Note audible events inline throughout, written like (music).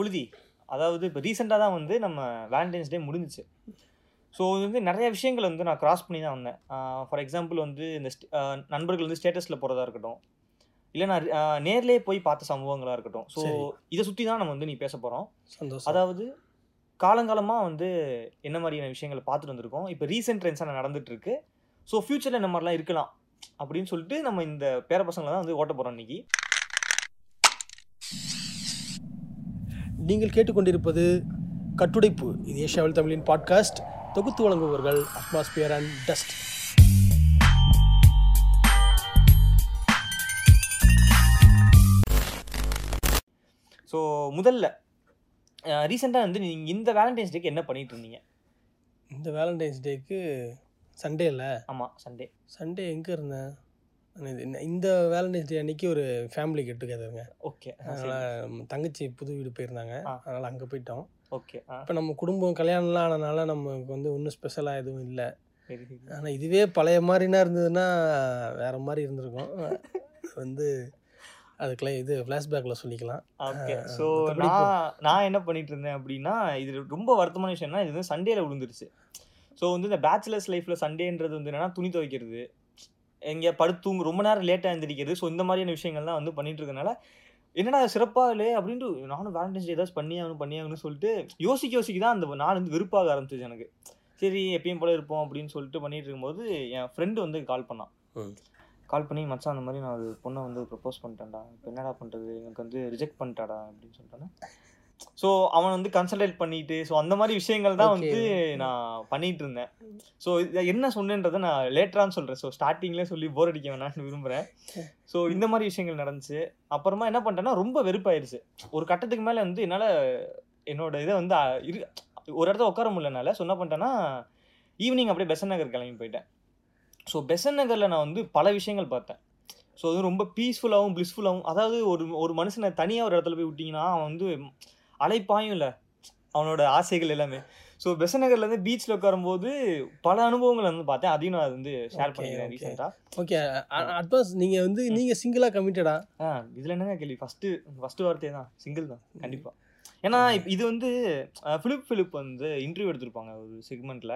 புழுதி. அதாவது இப்போ ரீசெண்டாக தான் வந்து நம்ம வேலண்டைன்ஸ் டே முடிஞ்சிச்சு. ஸோ இது வந்து நிறைய விஷயங்கள் வந்து நான் கிராஸ் பண்ணி தான் வந்தேன். ஃபார் எக்ஸாம்பிள் வந்து இந்த நண்பர்கள் வந்து ஸ்டேட்டஸில் போகிறதா இருக்கட்டும். இல்லை நான் நேர்லயே போய் பார்த்த சம்பவங்களாக இருக்கட்டும். ஸோ. இதை சுற்றி தான் நம்ம வந்து நீ பேச போகிறோம் அதாவது காலங்காலமாக வந்து என்ன மாதிரியான விஷயங்களை பார்த்துட்டு வந்திருக்கோம். இப்போ ரீசெண்ட் ட்ரெண்ட்ஸாக நடந்துட்டு இருக்கு. ஸோ ஃப்யூச்சரில் இந்த மாதிரிலாம் இருக்கலாம். அப்படின்னு சொல்லிட்டு நம்ம இந்த பேர பசங்களை தான் வந்து ஓட்ட போகிறோம் இன்னைக்கு. நீங்கள் கேட்டுக்கொண்டிருப்பது கட்டுடைப்பு. இது ஏஷியாவில் தமிழின் பாட்காஸ்ட் தொகுத்து வழங்குபவர்கள் அட்மாஸ்பியர் அண்ட் டஸ்ட் ஸோ முதல்ல ரீசெண்டாக வந்து நீங்கள் இந்த வேலண்டைன்ஸ் டேக்கு என்ன பண்ணிட்டு இருந்தீங்க? இந்த வேலண்டைன்ஸ் டேக்கு சண்டே இல்லை ஆமாம் சண்டே சண்டே எங்கே இருந்தேன்? இந்த- வேலண்டைன்ஸ் டே அன்னைக்கு ஒரு ஃபேமிலி கெட் டுகெதருங்க ஓகே. அதனால் தங்கச்சி புது வீடு போயிருந்தாங்க. அதனால் அங்கே போயிட்டோம். ஓகே இப்போ நம்ம குடும்பம் கல்யாணம்லாம் ஆனதுனால நமக்கு வந்து ஒன்றும் ஸ்பெஷலாக எதுவும் இல்லை. ஆனால் இதுவே பழைய மாதிரினா இருந்ததுன்னா வேற மாதிரி இருந்திருக்கும். வந்து அதுக்குள்ள இது ஃப்ளாஷ்பேக்கில் சொல்லிக்கலாம். ஓகே. ஸோ நான் நான் என்ன பண்ணிட்டு இருந்தேன் அப்படின்னா இது ரொம்ப வருத்தமான விஷயம்னா இது வந்து சண்டேல விழுந்துருச்சு. ஸோ வந்து இந்த பேச்சுலர்ஸ் லைஃப்பில் சண்டேன்றது வந்து என்னன்னா துணி துவைக்கிறது. எங்கேயா படுத்து தூங்கு ரொம்ப நேரம் லேட்டாக எழுந்திரிக்கிறது ஸோ இந்த மாதிரியான விஷயங்கள்லாம் வந்து பண்ணிட்டு இருக்கனால என்னடா சிறப்பாக இல்லை அப்படின்ட்டு நானும் வேலண்டைன்ஸ் டே ஏதாச்சும் பண்ணி ஆகணும் பண்ணி ஆகணும்னு சொல்லிட்டு யோசிக்க யோசிக்க தான் அந்த நாள் வந்து வெறுப்பாக ஆரம்பிச்சிச்சு எனக்கு. சரி எப்பயும் போல இருப்போம் அப்படின்னு சொல்லிட்டு பண்ணிட்டு இருக்கும்போது என் ஃப்ரெண்டு வந்து கால் பண்ணான். கால் பண்ணி மச்சான் அந்த மாதிரி நான் ஒரு பொண்ணை வந்து ப்ரப்போஸ் பண்ணிட்டேன்டா. இப்போ என்னடா பண்ணுறது எனக்கு வந்து ரிஜெக்ட் பண்ணிட்டாடா? அப்படின்னு சொல்லிட்டானே ஸோ அவன் வந்து கன்சல்டேட் பண்ணிட்டு ஸோ அந்த மாதிரி விஷயங்கள் தான். வந்து நான் பண்ணிட்டு இருந்தேன். ஸோ என்ன சொன்னேன்றதை நான் லேட்டரான்னு சொல்கிறேன் ஸோ ஸ்டார்டிங்லேயே சொல்லி போர் அடிக்க வேணாம்னு விரும்புகிறேன் ஸோ இந்த மாதிரி விஷயங்கள் நடந்துச்சு. அப்புறமா என்ன பண்ணிட்டேன்னா ரொம்ப வெறுப்பாயிருச்சு. ஒரு கட்டத்துக்கு மேலே வந்து என்னால் என்னோட இதை வந்து இரு ஒரு இடத்துல உட்கார முடியலனால ஸோ என்ன பண்ணிட்டேன்னா ஈவினிங் அப்படியே பெசன் நகர் கிளம்பி போயிட்டேன். ஸோ பெசன் நகரில் நான் வந்து பல விஷயங்கள் பார்த்தேன். ஸோ அது ரொம்ப பீஸ்ஃபுல்லாகவும் பிளிஸ்ஃபுல்லாகவும் அதாவது ஒரு ஒரு மனுஷனை தனியாக ஒரு இடத்துல போய் விட்டிங்கன்னா அவன் வந்து அலைப்பாயும் இல்லை. அவனோட ஆசைகள் எல்லாமே. ஸோ பெசன் நகர்லேருந்து பீச்சில் உட்காரும்போது பல அனுபவங்கள் வந்து பார்த்தேன். அதையும் நான் வந்து ஷேர் பண்ணிக்கிறேன். ரீசெண்டாக ஓகே அட்வான்ஸ் நீங்கள் வந்து நீங்கள் சிங்கிளாக கமிட்டடா ஆ இதில் என்னங்க கேள்வி? ஃபஸ்ட்டு ஃபஸ்ட்டு வார்த்தையே தான். சிங்கிள் தான் கண்டிப்பாக ஏன்னா இது வந்து அஹ், பிலிப் பிலிப் வந்து இன்டர்வியூ எடுத்திருப்பாங்க ஒரு செக்மெண்ட்டில்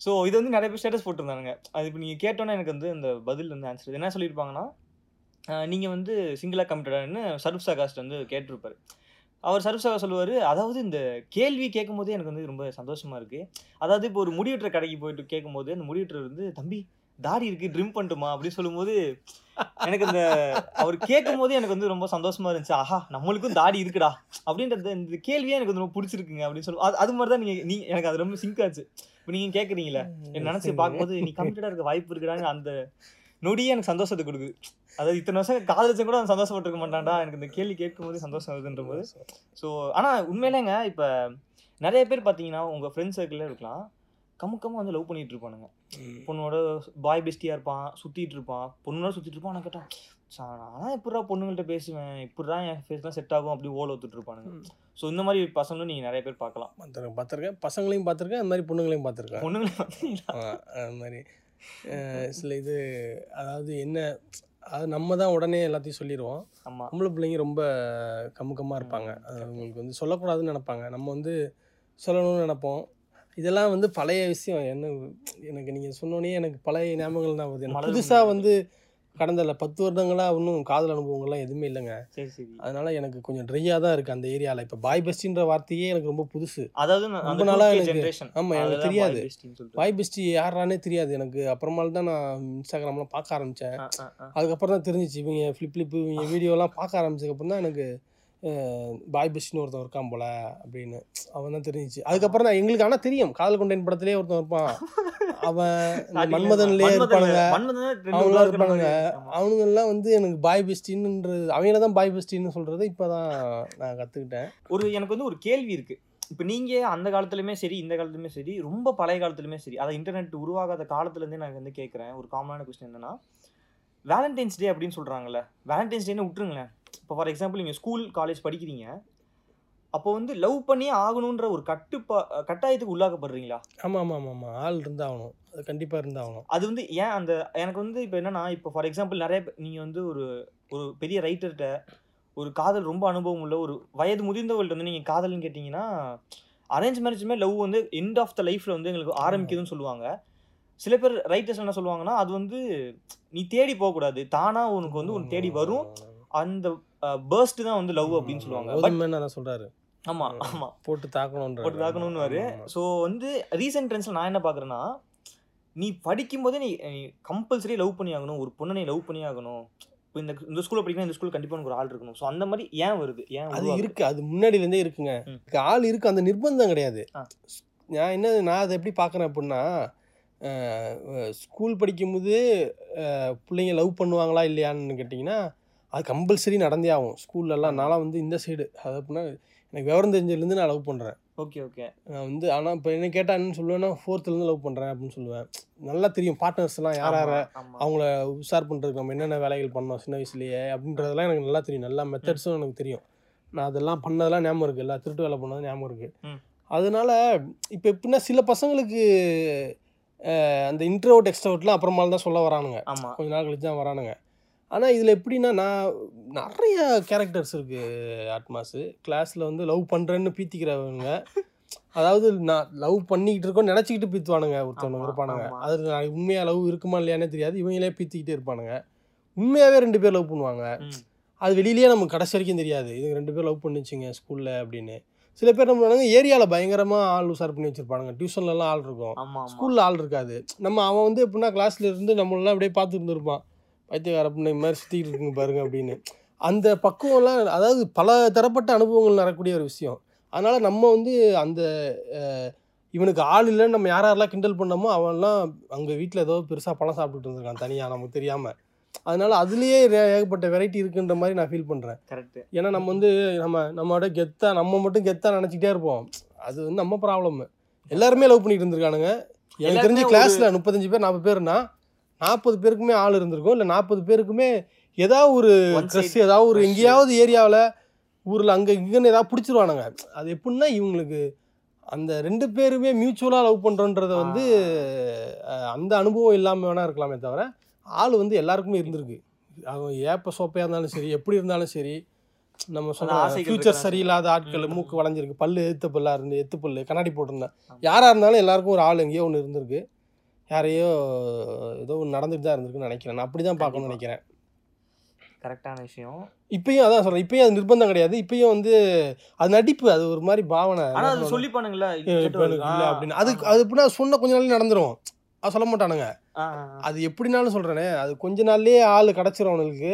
ஸோ இது வந்து நிறைய பேர் ஸ்டேட்டஸ் போட்டிருந்தானுங்க. அது இப்போ நீங்கள் கேட்டோன்னே எனக்கு வந்து அந்த பதில் வந்து ஆன்சர் என்ன சொல்லியிருப்பாங்கன்னா நீங்கள் வந்து சிங்கிளாக கமிட்டடான்னு சர்வ் சகாஸ்ட் வந்து கேட்டிருப்பாரு. அவர் சர்வ் சகா சொல்லுவார். அதாவது இந்த கேள்வி கேட்கும் போதே எனக்கு வந்து ரொம்ப சந்தோஷமா இருக்கு. அதாவது இப்போ ஒரு முடிவெட்டுற கடைக்கு போயிட்டு கேட்கும்போது அந்த முடிவெட்டுறவர் வந்து தம்பி தாடி இருக்கு ட்ரிம் பண்ணட்டுமா? அப்படின்னு சொல்லும்போது எனக்கு இந்த அவர் கேட்கும் போதே எனக்கு வந்து ரொம்ப சந்தோஷமா இருந்துச்சு. ஆஹா நம்மளுக்கும் தாடி இருக்குடா. அப்படின்றது இந்த கேள்வியே எனக்கு வந்து ரொம்ப பிடிச்சிருக்குங்க அப்படின்னு சொல்லி அது அது மாதிரி தான் நீங்க நீங்க எனக்கு அது ரொம்ப சிங்க் ஆச்சு. இப்போ நீங்க கேட்குறீங்களே என்ன நினைச்சு பார்க்கும்போது நீ கமிட்டடா இருக்க வாய்ப்பு இருக்குடான்னு அந்த நொடியே எனக்கு சந்தோஷத்தை கொடுக்குது. அதாவது இத்தனை வருஷம் காதலிச்சும் கூட அவன் சந்தோஷப்பட்டிருக்க மாட்டான்டா. எனக்கு இந்த கேள்வி கேட்கும் போது சந்தோஷம் வருதுன்ற போது ஸோ ஆனால் உண்மையிலேங்க இப்போ நிறைய பேர் பார்த்தீங்கன்னா உங்கள் ஃப்ரெண்ட்ஸ் சர்க்கிளில் இருக்கலாம். கமுக்கமாக வந்து லவ் பண்ணிட்டு இருப்பானுங்க. பொண்ணோட பாய் பெஸ்டியாக இருப்பான் சுற்றிட்டு இருப்பான். பொண்ணோட சுற்றிட்டு இருப்பான். நான் கேட்டான் நான் எப்படா பொண்ணுங்கள்ட்ட பேசுவேன்? இப்படிடா என் ஃபேஸ்லாம் செட் ஆகும்? அப்படி ஓல ஒத்துட்டு இருப்பானுங்க. ஸோ இந்த மாதிரி பசங்களும் நீங்கள் நிறைய பேர் பார்க்கலாம். பார்த்துருக்கேன் பார்த்துருக்கேன். பசங்களையும் பார்த்துருக்கேன் அந்த மாதிரி பொண்ணுங்களையும் பார்த்துருக்கேன். பொண்ணுங்களே பார்த்தீங்களா அது மாதிரி. சில இது அதாவது என்ன அது நம்ம தான் உடனே எல்லாத்தையும் சொல்லிடுவோம் பொம்பளை பிள்ளைங்க ரொம்ப கமுக்கமாக இருப்பாங்க. அது அவங்களுக்கு வந்து சொல்லக்கூடாதுன்னு நினைப்பாங்க. நம்ம வந்து சொல்லணும்னு நினைப்போம். இதெல்லாம் வந்து பழைய விஷயம். என்ன எனக்கு நீங்கள் சொன்னோன்னே எனக்கு பழைய ஞாபகங்கள் தான் வருது. புதுசாக வந்து கடந்த பத்து வருடங்களாக இன்னும் காதல் அனுபவங்கள்லாம் எதுவுமே இல்லைங்க. சரி சரி. அதனால எனக்கு கொஞ்சம் ட்ரையாக தான் இருக்குது அந்த ஏரியாவில் இப்போ பாய் பெஸ்டின்ற வார்த்தையே எனக்கு ரொம்ப புதுசு. அதாவது ரொம்ப அந்த நாளா 2K எனக்கு- generation. ஆமா, எனக்கு தெரியாது. பாய் பெஸ்டி யாரானே தெரியாது. எனக்கு அப்புறமால தான் நான் இன்ஸ்டாகிராம்லாம் பார்க்க ஆரம்பித்தேன். அதுக்கப்புறம் தான் தெரிஞ்சிச்சு. இவங்க ஃப்ளிப் ஃப்ளிப்பு இவங்க (laughs) வீடியோலாம் பார்க்க ஆரம்பிச்சதுக்கப்புறம் தான் எனக்கு பாய் பெஸ்ட்னு ஒருத்தன் இருக்கான் போல அப்படின்னு. அவன் தான் தெரிஞ்சிச்சு. அதுக்கப்புறம் தான் எங்களுக்கு ஆனால் தெரியும். காதல் கொண்டேன் படத்துலேயே ஒருத்தன் இருப்பான். அவன் மன்மதன்லேயே மன்மதன்ல- இருப்பானுங்க. அவங்களாம் இருப்பானுங்க. அவனுங்கெல்லாம் வந்து எனக்கு பாய் பெஸ்டின்ன்றது அவங்கள தான் பாய் பெஸ்டின்னு சொல்கிறது இப்போ தான் நான் கற்றுக்கிட்டேன் ஒரு எனக்கு வந்து ஒரு கேள்வி இருக்கு. இப்போ நீங்க அந்த காலத்துலயுமே சரி இந்த காலத்துலயுமே சரி ரொம்ப பழைய காலத்துலயுமே சரி அதாவது இன்டர்நெட் உருவாகாத காலத்துல இருந்தே நான் வந்து கேட்குறேன் ஒரு காமனான கொஸ்டின் என்னன்னா வேலண்டைன்ஸ் டே அப்படின்னு சொல்றாங்கல்ல. வேலண்டைன்ஸ் டேன்னு விட்டுருங்களேன். இப்போ ஃபார் எக்ஸாம்பிள் நீங்க ஸ்கூல் காலேஜ் படிக்கிறீங்க. அப்போ வந்து லவ் பண்ணி ஆகணுன்ற ஒரு கட்டுப்பா கட்டாயத்துக்கு உள்ளாக்கப்படுறீங்களா? ஆமாம் ஆமாம் ஆமாம் ஆமாம் ஆள் இருந்தாகணும். அது கண்டிப்பாக இருந்தாகணும். அது வந்து ஏன் அந்த எனக்கு வந்து இப்போ என்னன்னா இப்போ ஃபார் எக்ஸாம்பிள் நிறைய பே- நீங்க வந்து ஒரு ஒரு பெரிய ரைட்டர்கிட்ட ஒரு காதல் ரொம்ப அனுபவம் உள்ள ஒரு வயது முதிர்ந்தவர்கள்ட்ட வந்து நீங்க காதல்னு கேட்டிங்கன்னா அரேஞ்ச் மேரேஜுமே லவ் வந்து எண்ட் ஆஃப் த லைஃப்ல வந்து எங்களுக்கு ஆரம்பிக்குதுன்னு சொல்லுவாங்க. சில பேர் ரைட்டர்ஸ் என்ன சொல்லுவாங்கன்னா அது வந்து நீ தேடி போகக்கூடாது. தானா உனக்கு வந்து உனக்கு தேடி வரும். அந்த பேர்ஸ்ட் தான் வந்து லவ் அப்படின்னு சொல்லுவாங்க. பட் என்ன சொல்றாரு. ஆமா ஆமா. போட்டு தாக்கணும்ன்ற போட்டு தாக்கணும்னு ஸோ வந்து ரீசெண்ட் ட்ரெண்ட்ஸில் நான் என்ன பார்க்குறேன்னா நீ படிக்கும்போதே நீ கம்பல்சரி லவ் பண்ணி ஆகணும் ஒரு பொண்ணை நீ லவ் பண்ணி ஆகணும். இப்போ இந்த இந்த ஸ்கூலில் படிக்கணும் இந்த ஸ்கூல் கண்டிப்பாக எனக்கு ஒரு ஆள் இருக்கணும். ஸோ அந்த மாதிரி ஏன் வருது? ஏன் அது? இருக்கு. அது முன்னாடில இருந்தே இருக்குங்க. ஆள் இருக்கு அந்த நிர்பந்தம் கிடையாது. நான் என்ன நான் அதை எப்படி பார்க்குறேன் அப்படின்னா ஸ்கூல் படிக்கும்போது பிள்ளைங்க லவ் பண்ணுவாங்களா இல்லையான்னு கேட்டிங்கன்னா அது கம்பல்சரி நடந்தே ஆகும். ஸ்கூல்லலாம் நான்லாம் வந்து இந்த சைடு அது அப்படின்னா எனக்கு விவரம் தெரிஞ்சதுலேருந்து நான் லவ் பண்ணுறேன் ஓகே ஓகே நான் வந்து ஆனால் இப்போ என்ன கேட்டால் என்ன சொல்லுவேன்னா ஃபோர்த்துலேருந்து லவ் பண்ணுறேன் அப்படின்னு சொல்லுவேன். நல்லா தெரியும் பார்ட்னர்ஸ்லாம் யார் யாரை அவங்கள உஷார் பண்ணுறதுக்கு நம்ம என்னென்ன வேலைகள் பண்ணோம் சின்ன வயசுலேயே அப்படின்றதெல்லாம் எனக்கு நல்லா தெரியும். நல்லா மெத்தட்ஸும் எனக்கு தெரியும். நான் அதெல்லாம் பண்ணதெல்லாம் ஞாபகம் இருக்குது எல்லா திருட்டு வேலை பண்ணது ஞாபகம் இருக்குது. அதனால இப்போ எப்படின்னா சில பசங்களுக்கு அந்த இன்ட்ரோட் எக்ஸ்ட்ரோட்லாம் அப்புறமால தான் சொல்ல வரானுங்க. கொஞ்ச நாள் கழிச்சு தான் வரானுங்க. ஆனால் இதில் எப்படின்னா நான் நிறைய கேரக்டர்ஸ் இருக்குது ஆத்மாஸு. கிளாஸில் வந்து லவ் பண்ணுறேன்னு பீத்திக்கிறவங்க. அதாவது நான் லவ் பண்ணிக்கிட்டு இருக்கோம் நினச்சிக்கிட்டு பீத்துவானுங்க ஒருத்தவனுங்க இருப்பானுங்க. அது உண்மையாக லவ் இருக்குமா இல்லையானே தெரியாது. இவங்களே பீத்திக்கிட்டே இருப்பானுங்க. உண்மையாகவே ரெண்டு பேர் லவ் பண்ணுவாங்க. அது வெளியிலேயே நமக்கு கடைசி வரைக்கும் தெரியாது. இது ரெண்டு பேர் லவ் பண்ணிச்சுங்க ஸ்கூலில் அப்படின்னு. சில பேர் என்ன பண்ணுவாங்க ஏரியாவில் பயங்கரமாக ஆள் உஷார் பண்ணி வச்சுருப்பானுங்க. டியூஷன்லலாம் ஆள் இருக்கும். ஸ்கூலில் ஆள் இருக்காது. நம்ம அவன் வந்து எப்படின்னா கிளாஸ்ல இருந்து நம்மளெல்லாம் அப்படியே பார்த்து இருந்திருப்பான். பைத்தியக்கார பொண்ணு இந்த மாதிரி சுற்றிக்கிட்டு இருக்குங்க பாருங்க அப்படின்னு. அந்த பக்குவம்லாம் அதாவது பல தரப்பட்ட அனுபவங்கள் நடக்கக்கூடிய ஒரு விஷயம். அதனால் நம்ம வந்து அந்த இவனுக்கு ஆள் இல்லைன்னு நம்ம யார் யாரெல்லாம் கிண்டல் பண்ணோமோ அவன்லாம் அங்கே வீட்டில் ஏதோ பெருசாக பழம் சாப்பிட்டுட்டு இருந்திருக்கான் தனியாக நமக்கு தெரியாமல் அதனால் அதுலேயே ஏகப்பட்ட வெரைட்டி இருக்குன்ற மாதிரி நான் ஃபீல் பண்ணுறேன் கரெக்ட் ஏன்னா நம்ம வந்து நம்ம நம்மளோட கெத்தா நம்ம மட்டும் கெத்தா நினச்சிக்கிட்டே இருப்போம். அது வந்து நம்ம ப்ராப்ளம் எல்லாருமே லவ் பண்ணிட்டு இருந்திருக்கானுங்க. எனக்கு தெரிஞ்சு கிளாஸ்ல முப்பத்தஞ்சு பேர் நாற்பது பேர்னா நாற்பது பேருக்குமே ஆள் இருந்திருக்கும். இல்லை நாற்பது பேருக்குமே ஏதாவது ஒரு க்ரஷ் ஏதாவது ஒரு. எங்கேயாவது ஏரியாவில் ஊரில் அங்கே இங்கன்னு ஏதாவது பிடிச்சிருவானுங்க. அது எப்படின்னா இவங்களுக்கு அந்த ரெண்டு பேருமே மியூச்சுவலாக லவ் பண்ணுறோன்றத வந்து அந்த அனுபவம் இல்லாமல் வேணா இருக்கலாமே தவிர ஆள் வந்து எல்லாருக்குமே இருந்திருக்கு. அவன் ஏப்ப சோப்பையாக இருந்தாலும் சரி எப்படி இருந்தாலும் சரி நம்ம சொன்ன ஃபியூச்சர் சரியில்லாத ஆட்கள். மூக்கு வளைஞ்சிருக்கு. பல்லு எத்து பல்லா இருந்து எத்து பல்லு கண்ணாடி போட்டிருந்தேன். யாராக இருந்தாலும் எல்லாருக்கும் ஒரு ஆள் எங்கேயோ ஒன்று இருந்திருக்கு. யாரையோ ஏதோ ஒன்று நடந்துட்டு தான் இருந்திருக்குன்னு நினைக்கிறேன். நான் அப்படி தான் பார்க்கணும்னு. நினைக்கிறேன். கரெக்டான விஷயம். இப்பயும் அதான் சொல்கிறேன் இப்பயும் அது நிர்பந்தம் கிடையாது. இப்பயும் வந்து அது நடிப்பு அது ஒரு மாதிரி பாவனை. அது சொல்லி பண்ணுங்களா அப்படின்னு. அது அது எப்படின்னா சொன்ன கொஞ்ச நாள்லயே நடந்துரும். அது சொல்ல மாட்டானுங்க. அது எப்படினாலும் சொல்கிறேனே அது கொஞ்ச நாள்லயே ஆள் கிடச்சிரும் அவனுக்கு.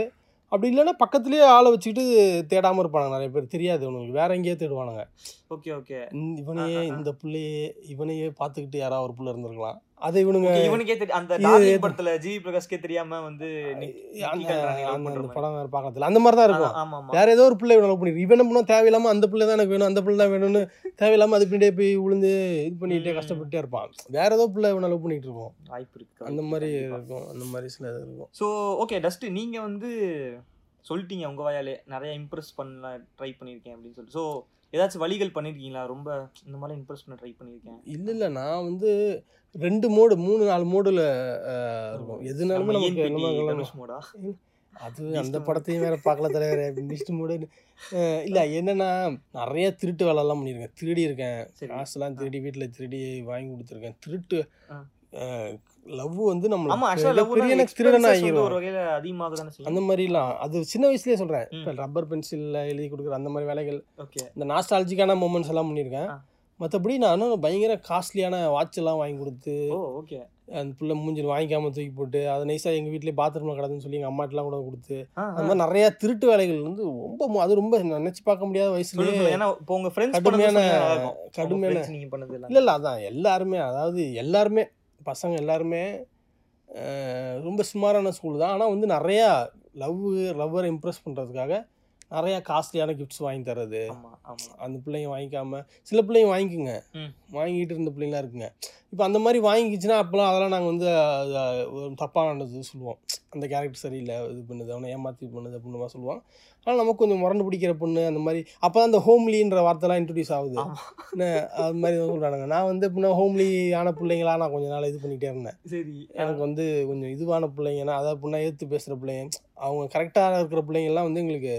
அப்படி இல்லைன்னா பக்கத்துலேயே ஆளை வச்சுக்கிட்டு தேடாமல் இருப்பானுங்க நிறைய பேர். தெரியாது அவனுக்கு வேற எங்கேயோ தேடுவானுங்க. Okay okay. இவனையே. இந்த பிள்ளையே இவனையே பார்த்துக்கிட்டு யாராவது ஒரு பிள்ளை இருந்திருக்கலாம். அதை இவனுங்க இவனுக்கே தெரியும் அந்த படத்துல ஜிவி பிரகாஷ்கே தெரியாம வந்து அந்த. படம் வேறு பார்க்கறதுல அந்த மாதிரி தான் இருக்கும். வேற ஏதோ ஒரு பிள்ளை இவனை லவ் பண்ணி இவன் பண்ணா தேவையில்லாம அந்த பிள்ளை தான் எனக்கு வேணும் அந்த பிள்ளை தான் வேணும்னு தேவையில்லாம அது பின்னாடியே போய் விழுந்து இது பண்ணிட்டே. கஷ்டப்பட்டே இருப்பான். வேற ஏதோ பிள்ளை இவனை லவ் பண்ணிட்டு இருப்போம் வாய்ப்பு இருக்கு. அந்த மாதிரி. இருக்கும். அந்த மாதிரி சில இது இருக்கும். ஸோ ஓகே டஸ்ட் நீங்க வந்து சொல்லிட்டீங்க உங்க வாயாலே. நிறைய இம்ப்ரெஸ் பண்ண ட்ரை பண்ணியிருக்கேன் அப்படின்னு சொல்லிட்டு. ஸோ ஏதாச்சும் வழிகள் பண்ணியிருக்கீங்களா ரொம்ப இந்த மாதிரி இம்ப்ரெஸ் பண்ண ட்ரை பண்ணியிருக்கேன் இல்ல இல்ல. நான் வந்து ரெண்டு மோடு மூணு நாலு மோடுல இருக்கும். எதுனாலுமே நமக்கு மோடா அது அந்த. படத்தையும் வேற பார்க்கல தலைவர் மிஸ்ட் மூடு இல்ல என்னன்னா நிறைய திருட்டு வேலை எல்லாம் பண்ணியிருக்கேன் திருடி இருக்கேன். காசுலாம் திருடி வீட்டுல திருடி வாங்கி கொடுத்துருக்கேன். திருட்டு. லவ் வந்து நம்ம ஆமா பெரிய எனக்கு திருடன் ஒரு ஆகிரும். வகையில அதிகமாக தானே அந்த மாதிரிலாம். அது சின்ன வயசுலயே சொல்றேன். இப்போ ரப்பர் பென்சில்ல எழுதி கொடுக்குற அந்த மாதிரி வேலைகள் ஓகே. இந்த நாஸ்டாலஜிக்கான மூமெண்ட்ஸ் எல்லாம் பண்ணியிருக்கேன். மற்றபடி நானும் பயங்கர காஸ்ட்லியான வாட்ச் எல்லாம் வாங்கி கொடுத்து ஓகே. அந்த பிள்ளை மூஞ்சில் வாங்கிக்காம தூக்கி போட்டு அதை நைஸாக எங்கள் வீட்டிலே பாத்ரூமில் கிடக்குன்னு சொல்லி எங்கள் அம்மாட்டெலாம் கூட கொடுத்து அந்த மாதிரி நிறைய திருட்டு வேலைகள் வந்து ரொம்ப அது ரொம்ப நினச்சி பார்க்க முடியாத வயசுலேயே ஏன்னா இப்போ உங்க ஃப்ரெண்ட்ஸ் கடுமையான- கடுமையான கடுமையான- கடுமையான நீங்க பண்ணது இல்லை இல்லை இல்லை அதான் எல்லாருமே அதாவது எல்லாருமே பசங்க எல்லாருமே ரொம்ப சுமாரான ஸ்கூல் தான். ஆனால் வந்து நிறையா லவ் லவ்வரை இம்ப்ரெஸ் பண்ணுறதுக்காக நிறையா காஸ்ட்லியான கிஃப்ட்ஸ் வாங்கி தர்றது. அந்த பிள்ளைங்க வாங்கிக்காம சில பிள்ளைங்க வாங்கிக்குங்க. வாங்கிட்டு இருந்த பிள்ளைங்களாம் இருக்குங்க. இப்போ அந்த மாதிரி வாங்கிக்கிச்சுன்னா அப்போலாம் அதெல்லாம் நாங்கள் வந்து தப்பானது சொல்லுவோம். அந்த கேரக்டர் சரியில்லை இது பண்ணுது அவனை ஏமாற்றி பண்ணுது அப்படின்னு சொல்லுவோம். ஆனால் நமக்கு கொஞ்சம் முரண்டு பிடிக்கிற பொண்ணு அந்த மாதிரி. அப்போ தான் அந்த ஹோம்லின்ற வார்த்தைலாம் இன்ட்ரடியூஸ் ஆகுது. என்ன, அது மாதிரி சொல்கிறானுங்க நான் வந்து எப்படின்னா ஹோம்லி ஆன பிள்ளைங்களா நான் கொஞ்ச நாள் இது பண்ணிகிட்டே இருந்தேன். சரி. எனக்கு வந்து கொஞ்சம் இதுவான பிள்ளைங்கன்னா அதாவது அப்படின்னா ஏற்று பேசுகிற பிள்ளைங்க அவங்க கரெக்டாக இருக்கிற பிள்ளைங்கள்லாம் வந்து எங்களுக்கு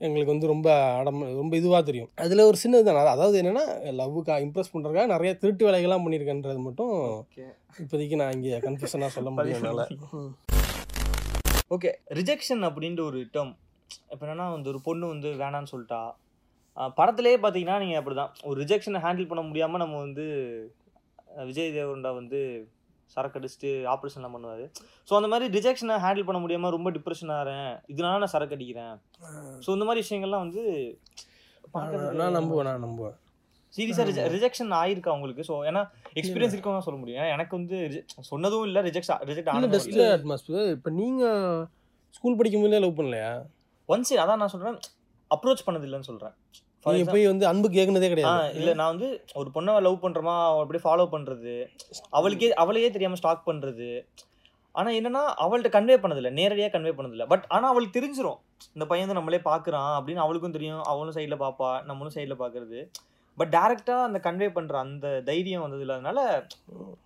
எங்களுக்கு வந்து ரொம்ப அடம் ரொம்ப இதுவாக தெரியும். அதில் ஒரு சின்னது தான். அதாவது என்னென்னா லவ்வுக்கு இம்ப்ரெஸ் பண்ணுறதுக்காக நிறைய திருட்டு வேலைகள்லாம் பண்ணியிருக்கேன்றது மட்டும் இப்போதைக்கு நான் இங்கே கன்ஃபியூஷனாக சொல்ல முடியும் (laughs) ஓகே. ரிஜெக்ஷன் அப்படின்ற ஒரு டேர்ம் இப்போ என்னன்னா வந்து ஒரு பொண்ணு வந்து வேணான்னு சொல்லிட்டா. படத்திலேயே பார்த்தீங்கன்னா நீங்கள் அப்படி தான் ஒரு ரிஜெக்ஷனை ஹேண்டில் பண்ண முடியாமல் நம்ம வந்து விஜய் தேவரண்டா வந்து சரக்கு அடிச்சுட்டு ஆப்ரேஷன்லாம் பண்ணுவார். ஸோ அந்த மாதிரி ரிஜெக்ஷனை ஹேண்டில் பண்ண முடியாமல் ரொம்ப டிப்ரெஷன் ஆகிறேன் இதனால நான் சரக்கு அடிக்கிறேன். ஸோ இந்த மாதிரி விஷயங்கள்லாம் வந்து நான் நம்புவேன் நான் நம்புவேன். சீரியஸாக ரிஜெக்ஷன் ஆயிருக்கா உங்களுக்கு? ஸோ ஏன்னா எக்ஸ்பீரியன்ஸ் இருக்கவங்க சொல்ல முடியும். ஏன்னா எனக்கு வந்து சொன்னதும் இல்லை ரிஜெக்ட் ரிஜெக்ட் இல்லை ஆனதும் டஸ்ட் அட்மாஸ்பியர் இப்போ நீங்கள் ஸ்கூல் படிக்கும் போதே லவ் பண்ணலையா? ஒன்ஸ் அதான் நான் சொல்றேன் அப்ரோச் பண்ணது இல்லைன்னு சொல்றேன். For நீங்கள் example- போய் வந்து அன்பு கேட்குனதே கிடையாது. இல்ல நான் வந்து ஒரு பொண்ணை லவ் பண்றோமா அவள் அப்படியே ஃபாலோ பண்றது? அவளுக்கே அவளையே தெரியாம ஸ்டாக் பண்றது. ஆனா என்னன்னா அவள்கிட்ட கன்வே பண்ணதில்ல நேரடியாக கன்வே பண்ணதில்ல. பட் ஆனா அவளுக்கு தெரிஞ்சிரும். இந்த பையன் வந்து நம்மளே பாக்குறான் அப்படின்னு அவளுக்கும் தெரியும். அவளும் சைடில் பாப்பா நம்மளும் சைடில் பாக்குறது. பட் டேரக்டா அந்த கன்வே பண்ற அந்த தைரியம் வந்தது இல்லாதனால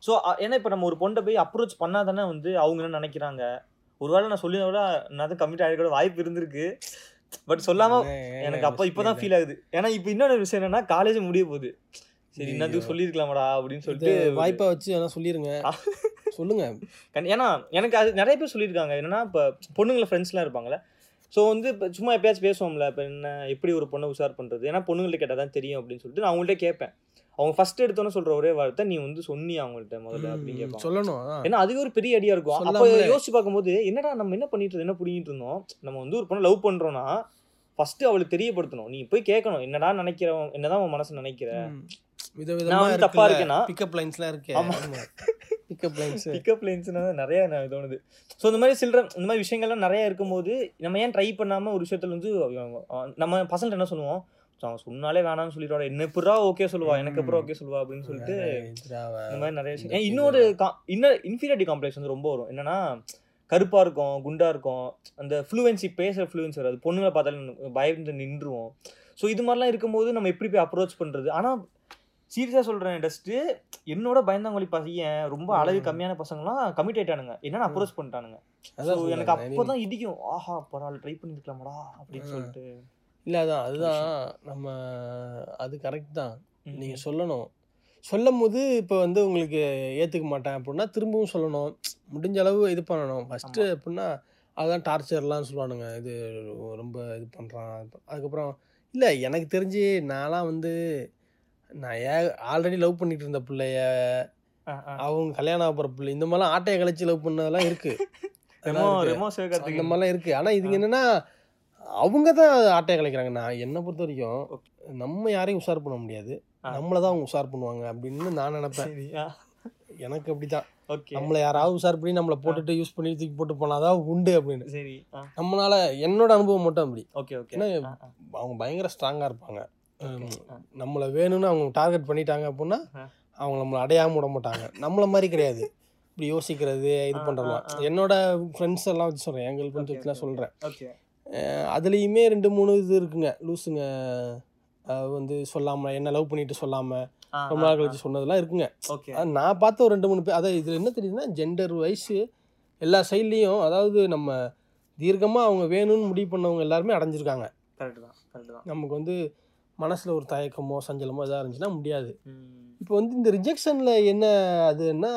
ஸோ ஏன்னா இப்போ நம்ம ஒரு பொண்ணை போய் அப்ரோச் பண்ணாதானே வந்து அவங்க என்ன நினைக்கிறாங்க? ஒருவேளை நான் சொல்லி விட நான் கம்மிட் ஆகிட வாய்ப்பு இருந்திருக்கு. பட் சொல்லாம எனக்கு அப்போ இப்போதான் ஃபீல் ஆகுது. ஏன்னா இப்போ இன்னொரு விஷயம் என்னன்னா காலேஜ் முடிய போகுது. சரி. இன்னதுக்கு சொல்லியிருக்கலாமாடா அப்படின்னு சொல்லிட்டு வாய்ப்பா வச்சு வேணா சொல்லிருங்க. சொல்லுங்க. ஏன்னா எனக்கு அது நிறைய பேர் சொல்லியிருக்காங்க. என்னன்னா இப்போ பொண்ணுங்கள ஃப்ரெண்ட்ஸ்லாம் இருப்பாங்கல்ல. ஸோ வந்து இப்போ சும்மா எப்பயாச்சும் பேசுவோம்ல. இப்போ என்ன எப்படி ஒரு பொண்ணை உஷார் பண்ணுறது ஏன்னா பொண்ணுங்கள்ட்ட கேட்டால் தான் தெரியும் அப்படின்னு சொல்லிட்டு நான் அவங்கள்ட்ட கேட்பேன். அவங்க ஃபர்ஸ்ட் எடுத்தோன்னே சொல்ற ஒரே வார்த்தை நீ வந்து சொன்னி அவங்கள்ட்ட முதல்ல? அப்படின்னு சொல்லணும். ஏன்னா அதுவே ஒரு பெரிய ஐடியா இருக்கும். அப்போ. யோசிச்சு பார்க்கும்போது என்னடா நம்ம என்ன பண்ணிட்டு என்ன புடிங்கிட்டு இருந்தோம்? நம்ம வந்து ஒரு பொண்ணை லவ் பண்றோம்னா ஃபர்ஸ்ட் அவளுக்கு தெரியப்படுத்தணும். நீ போய் கேட்கணும் என்னடா நினைக்கிறவன் என்னதான் உன் மனசு நினைக்கிற. நான் தப்பா இருக்கேனா? பிக்கப் லைன்ஸ்லாம் இருக்கு. ஆமா. பிக்கப் லைன்ஸ் பிக்கப் லைன்ஸ்னா நிறைய நான் தோணுது. ஸோ இந்த மாதிரி சில்லற இந்த மாதிரி விஷயங்கள்லாம் நிறைய இருக்கும்போது நம்ம ஏன் ட்ரை பண்ணாம ஒரு விஷயத்துல வந்து நம்ம பசங்கள்ட்ட என்ன சொல்லுவோம்? "So, அவன் சொன்னாலே வேணாம்னு சொல்லிடுவாடா. என்ன எப்படா ஓகே சொல்லுவா? எனக்கு அப்புறம் ஓகே சொல்லுவா? அப்படின்னு சொல்லிட்டு இந்த மாதிரி நிறைய விஷயம். இன்னொரு இன்னொரு இன்ஃபீரியாரிட்டி காம்ப்ளெக்ஸ் வந்து ரொம்ப வரும். என்னன்னா கருப்பா இருக்கும் குண்டா இருக்கும். அந்த ஃப்ளூவன்சி பேசுற ஃப்ளூவன்சி வராது. பொண்ணுங்களை பார்த்தாலும் பயந்து நின்றுவோம். ஸோ இது மாதிரிலாம் இருக்கும்போது நம்ம எப்படி போய் அப்ரோச் பண்றது? ஆனா சீரியஸா சொல்றேன் டஸ்ட் என்னோட பயந்தாங்கொழி பையன் ரொம்ப ம். கம்மியான பசங்கலாம் கமிட் ஆயிட்டானுங்க. என்னன்னா அப்ரோச் பண்ணிட்டானுங்க. எனக்கு I mean, அப்போதான் இடிக்கும். ஆஹா பரவாயில்ல ட்ரை பண்ணிருக்கலாமடா அப்படின்னு. சொல்லிட்டு. இல்ல அதான் அதுதான். நம்ம அது கரெக்ட் தான். ம், நீங்க ம். சொல்லணும். சொல்லும் போது இப்போ வந்து உங்களுக்கு ஏத்துக்க மாட்டேன் அப்படின்னா திரும்பவும் சொல்லணும். முடிஞ்ச அளவு இது பண்ணணும். ஃபர்ஸ்ட் அப்படின்னா அதுதான் டார்ச்சர்லாம் சொல்லுவானுங்க. இது ரொம்ப இது பண்ணுறான் அதுக்கப்புறம் இல்லை எனக்கு தெரிஞ்சு நான்லாம் வந்து நான் ஏ ஆல்ரெடி லவ் பண்ணிட்டு இருந்த பிள்ளைய. அவங்க கல்யாணம் ஆகிற பிள்ளை இந்த மாதிரிலாம் ஆட்டையை கழிச்சு லவ் பண்ணதெல்லாம் இருக்கு. (laughs) ரெமோ அதெல்லாம் இருக்கு. ரெமோ அந்த சிவகார்த்திகேயன் மாதிரிலாம் இருக்கு. ஆனா இதுங்க என்னன்னா அவங்க தான் ஆட்டையை கலைக்கிறாங்க. நான் என்னை பொறுத்த வரைக்கும் நம்ம யாரையும் உஷார் பண்ண முடியாது. நம்மளை தான் அவங்க உஷார் பண்ணுவாங்க அப்படின்னு நான் நினைப்பேன். எனக்கு அப்படிதான். நம்மளை யாராவது உஷார் பண்ணி நம்மளை போட்டுட்டு யூஸ் பண்ணி தூக்கி போட்டு போனாதான் உண்டு அப்படின்னு. சரி நம்மளால என்னோட அனுபவம் மட்டும் அப்படி. ஓகே ஓகே அவங்க பயங்கர ஸ்ட்ராங்கா இருப்பாங்க. நம்மளை வேணும்னு அவங்க டார்கெட் பண்ணிட்டாங்க அப்படின்னா. அவங்க நம்மளை அடையாம விட மாட்டாங்க. நம்மள மாதிரி கிடையாது. இப்படி யோசிக்கிறது இது ஆ. என்னோட ஃப்ரெண்ட்ஸ் எல்லாம் வச்சு சொல்றேன். எங்கள் Okay, ஃப்ரெண்ட்ஸ் சொல்றேன். அதுலேயுமே ரெண்டு மூணு இது இருக்குங்க. லூசுங்க அஹ் வந்து சொல்லாம என்ன லவ் பண்ணிட்டு சொல்லாம ரொம்ப நாள் கழிச்சு சொன்னதெல்லாம் இருக்குங்க. நான் பார்த்த ஒரு ரெண்டு மூணு பேர் அதான் இதில் என்ன தெரியுதுன்னா ஜெண்டர் வைஸ் எல்லா சைட்லேயும் அதாவது நம்ம தீர்க்கமாக அவங்க வேணும்னு முடிவு பண்ணவங்க எல்லாருமே அடைஞ்சிருக்காங்க. கரெக்ட் தான் கரெக்ட் தான். நமக்கு வந்து மனசில் ஒரு தயக்கமோ சஞ்சலமோ இதாக இருந்துச்சுன்னா முடியாது. இப்போ வந்து இந்த ரிஜெக்ஷனில் என்ன அதுன்னா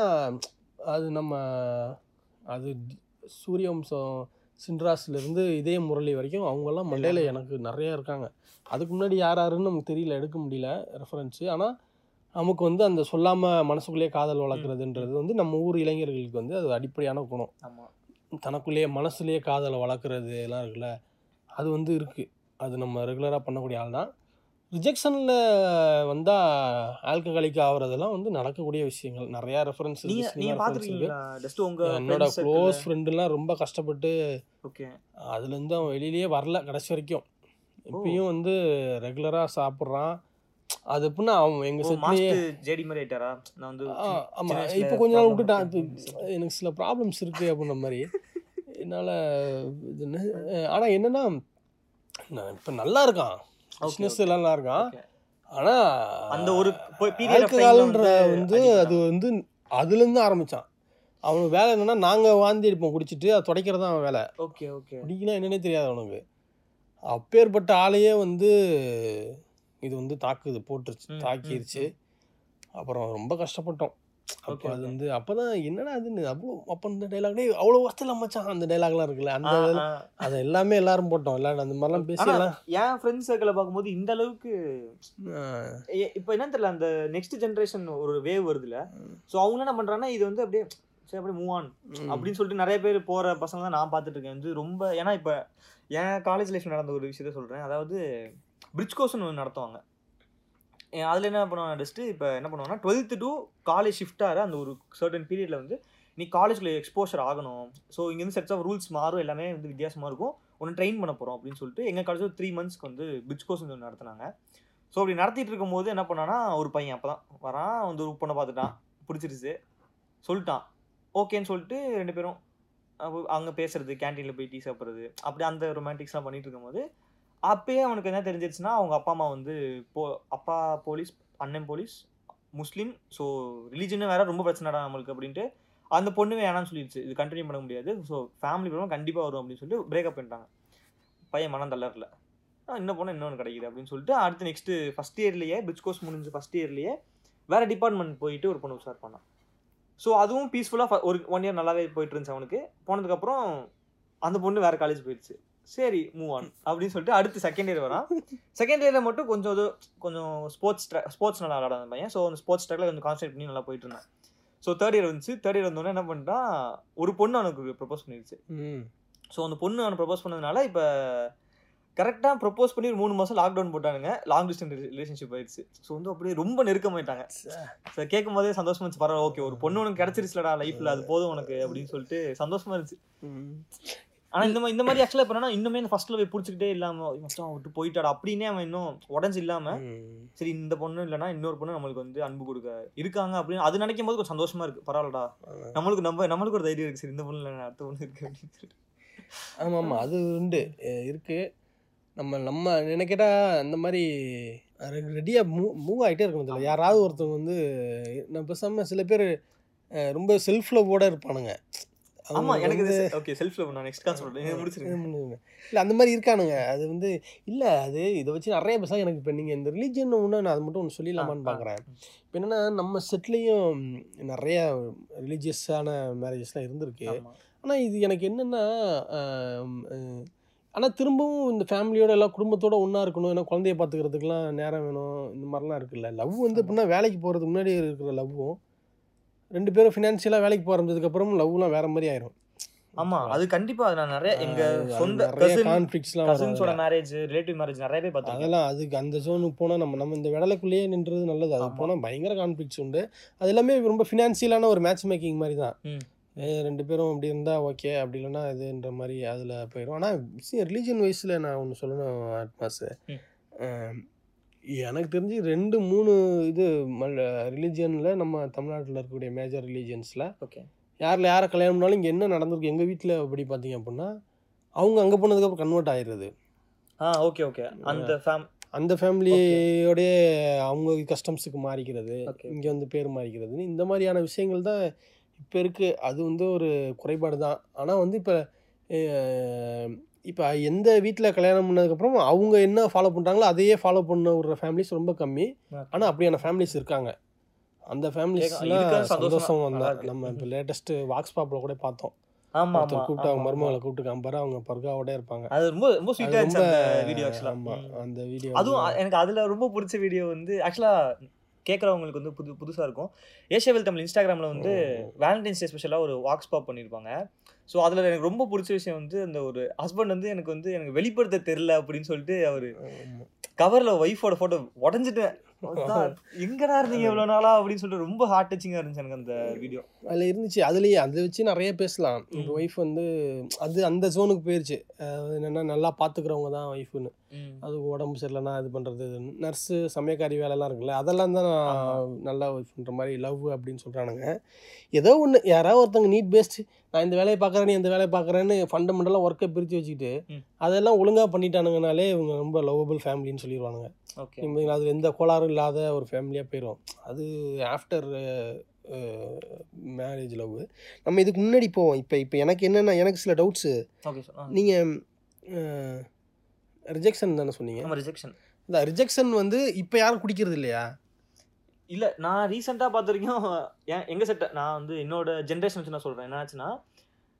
அது நம்ம அது சூரியவம்சம் சின்ராஸ்லேருந்து இதே முரளி வரைக்கும் அவங்கெல்லாம் மண்டையில் எனக்கு நிறைய இருக்காங்க. அதுக்கு முன்னாடி யார் யாருன்னு நமக்கு தெரியல எடுக்க முடியல ரெஃபரன்ஸு ஆனால் நமக்கு வந்து அந்த சொல்லாமல் மனசுக்குள்ளேயே காதல் வளர்க்குறதுன்றது வந்து நம்ம ஊர் இளைஞர்களுக்கு வந்து அது அடிப்படையான குணம். ஆமா. தனக்குள்ளேயே மனசுலேயே காதலை வளர்க்குறது எல்லாம் இருக்குல்ல அது வந்து இருக்குது அது நம்ம ரெகுலராக பண்ணக்கூடிய ஆள் தான் ரிஜெக்ஷனில் வந்தால் ஆல்கஹாலிக் ஆகுறதெல்லாம் வந்து நடக்கக்கூடிய விஷயங்கள். நிறையா ரெஃபரன்ஸ் என்னோட க்ளோஸ் ஃப்ரெண்டுலாம் ரொம்ப கஷ்டப்பட்டு ஓகே அதுலேருந்து அவன் வெளியிலேயே வரல கடைசி வரைக்கும். இப்பயும் வந்து ரெகுலராக சாப்பிட்றான். அது எப்படின்னா அவன் எங்கள் செட்லேயே ஜேடி மாதிரி ஆயிட்டாரா? நான் வந்து ஆமாம் இப்போ கொஞ்ச நாள் விட்டுட்டான். எனக்கு சில ப்ராப்ளம்ஸ் இருக்குது அப்படின்ற மாதிரி. என்னால் இது ஆனால் என்னன்னா நான் இப்போ நல்லா இருக்கான். பிஸ்னஸ் எல்லாம் நல்லா இருக்கான். ஆனால் அந்த ஒரு ஆல்கஹால்ன்ற வந்து அது வந்து அதுலேருந்து ஆரம்பித்தான் அவனுக்கு வேலை என்னன்னா நாங்கள் வாந்தி அடிப்போம் குடிச்சிட்டு அதை துடைக்கிறது தான் அவன் வேலை. ஓகே ஓகே குடிக்கலாம் என்னன்னே தெரியாது அவனுக்கு. அப்பேற்பட்ட ஆளையே வந்து இது வந்து தாக்குது போட்டுருச்சு தாக்கிருச்சு. அப்புறம் ரொம்ப கஷ்டப்பட்டோம். அப்போ அது. வந்து அப்பதான் என்னடா அதுன்னு அவ்வளோ அப்போ அந்த டைலாக்லேயே அவ்வளோ வருஷத்தில் மச்சான் அந்த டைலாக்லாம் இருக்குல்ல அந்த. அதை எல்லாமே எல்லாரும் போட்டோம் எல்லாரும் அந்த மாதிரிலாம் பேசி ஆனா, எல்லாம் என் ஃப்ரெண்ட்ஸ் சர்க்கிளை பார்க்கும்போது இந்த அளவுக்கு இப்போ என்ன தெரியல அந்த நெக்ஸ்ட் ஜென்ரேஷன் ஒரு வேவ் வருதுல. ஸோ அவங்க என்ன பண்றாங்கன்னா இது வந்து அப்படியே சரி அப்படியே மூவ் ஆன். அப்படின்னு சொல்லிட்டு நிறைய பேர் போற பசங்க தான் நான் பார்த்துட்டு இருக்கேன் வந்து ரொம்ப ஏன்னா இப்போ என் காலேஜ் லைஃப் நடந்த ஒரு விஷயத்த சொல்றேன் அதாவது பிரிட்ஜ் கோர்ஸ்னு நடத்துவாங்க அதில் என்ன பண்ணுவாங்க டெஸ்ட்டு இப்போ என்ன பண்ணுவாங்கன்னா டுவெல்த்து டு காலேஜ் ஷிஃப்டாக அந்த ஒரு சர்டன் பீரியடில் வந்து நீ காலேஜில் எக்ஸ்போஷர் ஆகணும். ஸோ இங்கேருந்து செட்ஸ் ஆஃப் ரூல்ஸ் மாறும் எல்லாமே வந்து வித்தியாசமாக இருக்கும். ஒன்று ட்ரெயின் பண்ண போகிறோம் அப்படின்னு சொல்லிட்டு எங்கள் காலேஜில் த்ரீ மந்த்ஸ்க்கு வந்து பிட்ச் கோர்ஸ் ஒன்று நடத்துனாங்க. ஸோ அப்படி நடத்திட்டு இருக்கும்போது என்ன பண்ணான்னா ஒரு பையன் அப்போ தான் வரான் வந்து ஒரு பொண்ணை பார்த்துட்டான் பிடிச்சிருச்சு. சொல்லிட்டான். ஓகேன்னு சொல்லிட்டு ரெண்டு பேரும் அங்கே பேசுறது கேன்டீனில் போய் டீ சாப்பிட்றது அப்படி அந்த ரொமான்டிக்ஸ்லாம் பண்ணிட்டு இருக்கும்போது அப்பயே அவனுக்கு என்ன தெரிஞ்சிருச்சுன்னா அவங்க அப்பா அம்மா வந்து போ அப்பா போலீஸ் அண்ணன் போலீஸ் முஸ்லீம் ஸோ ரிலீஜனும் வேற ரொம்ப பிரச்சனைடா நம்மளுக்கு அப்படின்ட்டு அந்த பொண்ணு வேணாம்னு சொல்லிடுச்சு இது கண்டினியூ பண்ண முடியாது. ஸோ ஃபேமிலி ப்ராப்ளம் கண்டிப்பாக வரும் அப்படின்னு சொல்லிட்டு பிரேக்கப் பண்ணிட்டாங்க. பையன் மனம் தளரல. இன்னும் போனால் இன்னொன்று கிடைக்குது அப்படின்னு சொல்லிட்டு அடுத்து நெக்ஸ்ட்டு ஃபஸ்ட் இயர்லேயே பிரிட்ஜ் கோர்ஸ் முடிஞ்சு ஃபஸ்ட் இயர்லேயே வேறு டிபார்ட்மெண்ட் போயிட்டு ஒரு பொண்ணு உஷார் பண்ணான். ஸோ அதுவும் பீஸ்ஃபுல்லாக ஒரு ஒன் இயர் நல்லாவே போயிட்டு இருந்துச்சு அவனுக்கு. போனதுக்கப்புறம் அந்த பொண்ணு வேறு காலேஜ் போயிடுச்சு. சரி மூவ் ஆன் அப்படின்னு சொல்லிட்டு அடுத்து செகண்ட் இயர் வரான். செகண்ட் இயரில் மட்டும் கொஞ்சம் இது கொஞ்சம் ஸ்போர்ட்ஸ் ஸ்போர்ட்ஸ் நல்லா விளாட பையன் ஸோ அந்த ஸ்போர்ட்ஸ் ட்ராக்ல கொஞ்சம் கான்சென்ட்ரேட் பண்ணி நல்லா போயிட்டு இருந்தான். ஸோ தேர்ட் இயர் வந்துச்சு. தேர்ட் இயர் வந்தோடனே என்ன பண்ணிட்டான் ஒரு பொண்ணு அவனுக்கு ப்ரப்போஸ் பண்ணிடுச்சு ம். ஸோ அந்த பொண்ணு அவனை ப்ரப்போஸ் பண்ணதுனால இப்போ கரெக்டாக ப்ரப்போஸ் பண்ணி ஒரு மூணு மாதம் லாக்டவுன் போட்டானுங்க. லாங் டிஸ்டன்ஸ் ரிலேஷன்ஷிப் ஆயிடுச்சு. ஸோ வந்து அப்படியே ரொம்ப நெருக்கமாயிட்டாங்க. ஸோ கேட்கும் போதே சந்தோஷமா இருந்துச்சு. பரவாயில்ல ஓகே ஒரு பொண்ணு உனக்கு கிடைச்சிருச்சுலடா லைஃப்ல அது போதும் உனக்கு அப்படின்னு சொல்லிட்டு சந்தோஷமா இருந்துச்சு. ஆனா இந்த மாதிரி இந்த மாதிரி ஆக்சுவலாக இப்போ இன்னுமே இந்த ஃபர்ஸ்ட்ல போய் பிடிச்சிக்கிட்டே இல்லாம விட்டு போயிட்டாடா அப்படின்னே அவன் இன்னும் உடஞ்சு இல்லாம ம். சரி இந்த பொண்ணு இல்லைன்னா இன்னொரு பொண்ணு நம்மளுக்கு வந்து அன்பு கொடுக்க இருக்காங்க அப்படின்னு அது நினைக்கும் போது கொஞ்சம் சந்தோஷமா இருக்கு. பரவாயில்லடா. நம்மளுக்கு நம்ம நம்மளுக்கு ஒரு தைரியம் இருக்கு. சரி இந்த பொண்ணு இல்லை அடுத்த பொண்ணு இருக்கு அப்படின்னு சொல்லிட்டு. ஆமாம் ஆமாம் அது உண்டு. இருக்கு. நம்ம நம்ம நினைக்கிட்டா இந்த மாதிரி ரெடியாக மூவ் மூவ் ஆகிட்டே இருக்கணும் இதில். யாராவது ஒருத்தவங்க வந்து நான் பேசாமல் சில பேர் ரொம்ப செல்ஃப் லவ்வோட இருப்பானுங்க. ஆமா எனக்கு ஓகே செல்ஃப் லவ் நான் நெக்ஸ்ட் கான்செப்ட் சொல்றேன். முடிச்சிருக்கேன் இல்லை அந்த மாதிரி இருக்கானுங்க. அது வந்து இல்லை அது இதை வச்சு நிறைய பேச எனக்கு இப்போ நீங்கள் இந்த ரிலீஜன் ஒன்று நான் அது மட்டும் ஒன்று சொல்லிடலாமான்னு. பார்க்குறேன் இப்போ என்னென்னா நம்ம செட்லேயும் நிறைய ரிலீஜியஸான மேரேஜஸ்லாம் இருந்திருக்கு. ஆனால் இது எனக்கு என்னென்னா ஆனால் திரும்பவும் இந்த ஃபேமிலியோட எல்லாம் குடும்பத்தோட ஒன்றா இருக்கணும். ஏன்னா குழந்தைய பார்த்துக்கிறதுக்குலாம் நேரம் வேணும். இந்த மாதிரிலாம் இருக்குல்ல. லவ் வந்து. எப்படின்னா வேலைக்கு போகிறதுக்கு முன்னாடி இருக்கிற லவ்வும் ரெண்டு பேரும் ஃபினான்ஷியலாக வேலைக்கு போகிறதுக்கப்புறம் லவ்லாம் வேற மாதிரி ஆயிரும். ஆமா அது கண்டிப்பா நான் நிறைய எங்க சொந்த நிறைய கான்ஃப்ளிக்ஸ்லாம் கசின்ஸோட மேரேஜ் ரிலேட்டிவ் மேரேஜ் நிறையவே பார்த்துருக்கேன். அதெல்லாம் அதுக்கு அந்த ஜோனுக்கு போனால் நம்ம நம்ம இந்த விடலைக்குள்ளேயே நின்றது நல்லது. அது. போனால் பயங்கர கான்ஃப்ளிக்ஸ் உண்டு. அது எல்லாமே ரொம்ப ஃபினான்ஷியலான ஒரு மேட்ச் மேக்கிங் மாதிரி தான். ரெண்டு பேரும் அப்படி இருந்தால் ஓகே அப்படி இல்லைன்னா இதுன்ற மாதிரி அதில் போயிடும் ஆனால் ரிலீஜன் வைஸில் நான் ஒன்று சொல்லணும் அட்மாஸ். எனக்கு தெரிஞ்சு ரெண்டு மூணு இது ரிலீஜியனில் நம்ம தமிழ்நாட்டில் இருக்கக்கூடிய மேஜர் ரிலீஜியன்ஸில் ஓகே யாரில் யாரை கல்யாணம் பண்ணாலும் இங்கே என்ன நடந்திருக்கு எங்கள் வீட்டில் அப்படி பார்த்தீங்க அப்படின்னா அவங்க அங்கே போனதுக்கப்புறம் கன்வெர்ட் ஆயிடுறது ஆ ஓகே ஓகே அந்த ஃபேம் அந்த ஃபேமிலியோடைய அவங்க கஸ்டம்ஸுக்கு மாறிக்கிறது. இங்கே வந்து பேர் மாறிக்கிறதுன்னு இந்த மாதிரியான விஷயங்கள் தான் இப்போ இருக்குது அது வந்து ஒரு குறைபாடு தான். ஆனால் வந்து இப்போ இப்போ எந்த வீட்டில் கல்யாணம் பண்ணதுக்கப்புறம் அவங்க என்ன ஃபாலோ பண்ணுறாங்களோ அதையே ஃபாலோ பண்ண விடுற ஃபேமிலிஸ் ரொம்ப கம்மி. ஆனால் அப்படியான ஃபேமிலிஸ் இருக்காங்க. அந்த ஃபேமிலிஸ்லாம் இருக்கறது சந்தோஷம் சந்தோஷம் நல்லா வந்தா இருக்கு. நம்ம இப்போ லேட்டஸ்ட்டு வாக்ஸ் பாப்பில் கூட பார்த்தோம். ஆமா ஆமா கூப்பிட்டு அவங்க மருமகளை. கூப்பிட்டு காம்பாரு அவங்க பர்காவோட இருப்பாங்க. அது ரொம்ப ரொம்ப ஸ்வீட்டா இருந்துச்சு அந்த வீடியோ ஆக்சுவலா ஆமா அந்த வீடியோ அதுவும் எனக்கு அதுல ரொம்ப பிடிச்ச வீடியோ வந்து ஆக்சுவலா கேட்குறவங்களுக்கு வந்து புது புதுசா இருக்கும். ஏஷியாவில் தமிழ் இன்ஸ்டாகிராம்ல வந்து வேலண்டைன்ஸ் டே ஸ்பெஷலாக ஒரு வாக்ஸ் பாப் பண்ணியிருப்பாங்க ஸோ அதில் எனக்கு ரொம்ப பிடிச்ச விஷயம் வந்து அந்த ஒரு ஹஸ்பண்ட் வந்து எனக்கு வந்து எனக்கு வெளிப்படுத்த தெரில அப்படின்னு சொல்லிட்டு அவர் கவரில் ஒய்ஃபோட ஃபோட்டோ உடஞ்சிட்டேன். எங்கடா இருந்தீங்க இவ்வளோ நாளா? அப்படின்னு சொல்லிட்டு ரொம்ப ஹார்ட் டச்சிங்காக இருந்துச்சு எனக்கு அந்த வீடியோ அதில் இருந்துச்சு. அதுலேயே அதை வச்சு நிறைய பேசலாம். இப்போ. ஒய்ஃப் வந்து அது அந்த ஜோனுக்கு போயிடுச்சு அதாவது என்னென்னா நல்லா பார்த்துக்கிறவங்க தான் ஒய்ஃப்னு அது உடம்பு சரியில்லைனா இது பண்ணுறது நர்ஸு சமயக்காரி வேலைலாம் இருக்குல்ல அதெல்லாம் தான் நான். நல்லா ஒய்ஃப்ன்ற மாதிரி லவ் அப்படின்னு சொல்கிறானுங்க ஏதோ ஒன்று யாராவது ஒருத்தவங்க நீட் பேஸ்ட் நான் இந்த வேலையை பார்க்குறேன் நீ இந்த வேலையை பார்க்குறேன்னு ஃபண்டமெண்டலாக ஒர்க்கை பிரித்து வச்சுக்கிட்டு. அதெல்லாம் ஒழுங்காக பண்ணிட்டானுங்கனாலே இவங்க ரொம்ப லவ்வபிள் ஃபேமிலின்னு சொல்லிடுவானுங்க ஓகே. அது எந்த கோளாறும் இல்லாத ஒரு ஃபேமிலியாக போயிடும் அது ஆஃப்டர் மேரேஜ் லவ் நம்ம இதுக்கு முன்னாடி போவோம். இப்போ இப்போ எனக்கு என்னென்னா எனக்கு சில டவுட்ஸு நீங்கள் ரிஜெக்ஷன் தானே சொன்னீங்க? நம்ம ரிஜெக்ஷன் இந்த ரிஜெக்ஷன் வந்து இப்போ யாரும் குடிக்கிறது இல்லையா? இல்ல நான் ரீசெண்டாக பார்த்த வரைக்கும் என் எங்க செட் நான் வந்து என்னோட ஜென்ரேஷன் வச்சு நான் சொல்றேன். என்னாச்சுன்னா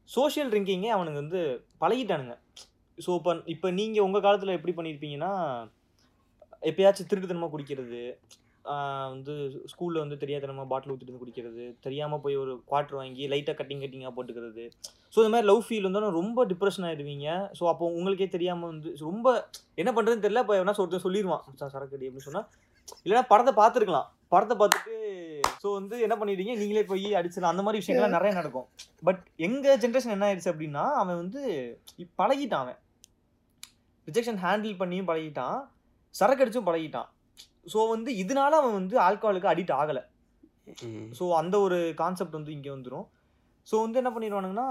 சோஷியல் ட்ரிங்கிங்கே அவனுக்கு வந்து பழகிட்டானுங்க. ஸோ இப்போ இப்போ நீங்கள் உங்கள் காலத்தில் எப்படி பண்ணியிருப்பீங்கன்னா எப்பயாச்சும் திருட்டுத்தனமாக குடிக்கிறது வந்து ஸ்கூலில் வந்து தெரியாதனமாக பாட்டில் ஊற்றிட்டு வந்து குடிக்கிறது தெரியாமல் போய் ஒரு குவார்ட்டர் வாங்கி லைட்டாக கட்டிங் கட்டிங்காக போட்டுக்கிறது. ஸோ இந்த மாதிரி லவ் ஃபீல் வந்து ரொம்ப டிப்ரெஷன் ஆயிடுவீங்க. ஸோ அப்போ உங்களுக்கே தெரியாமல் வந்து ரொம்ப என்ன பண்ணுறதுன்னு தெரியல இப்போ எவனா ஒருத்தன் சொல்லிடுவான் சரக்கடி சரக்கு அடி அப்படின்னு சொன்னால் இல்லைன்னா படத்தை பார்த்துருக்கலாம். படத்தை பார்த்துட்டு ஸோ வந்து என்ன பண்ணிடுவீங்க? நீங்களே போய் அடிச்சிடலாம். அந்த மாதிரி விஷயங்கள்லாம் நிறைய நடக்கும். பட் எங்கள் ஜென்ரேஷன் என்ன ஆயிடுச்சு அப்படின்னா அவன் வந்து பழகிட்டான் அவன். ரிஜெக்ஷன் ஹேண்டில் பண்ணியும் பழகிட்டான். சரக்கு அடிச்சும் பழகிட்டான். ஸோ வந்து இதனால அவன் வந்து ஆல்கஹாலுக்கு அடிக்ட் ஆகலை. ஸோ அந்த ஒரு கான்செப்ட் வந்து இங்கே வந்துடும் ஸோ வந்து என்ன பண்ணிடுவானுங்கன்னா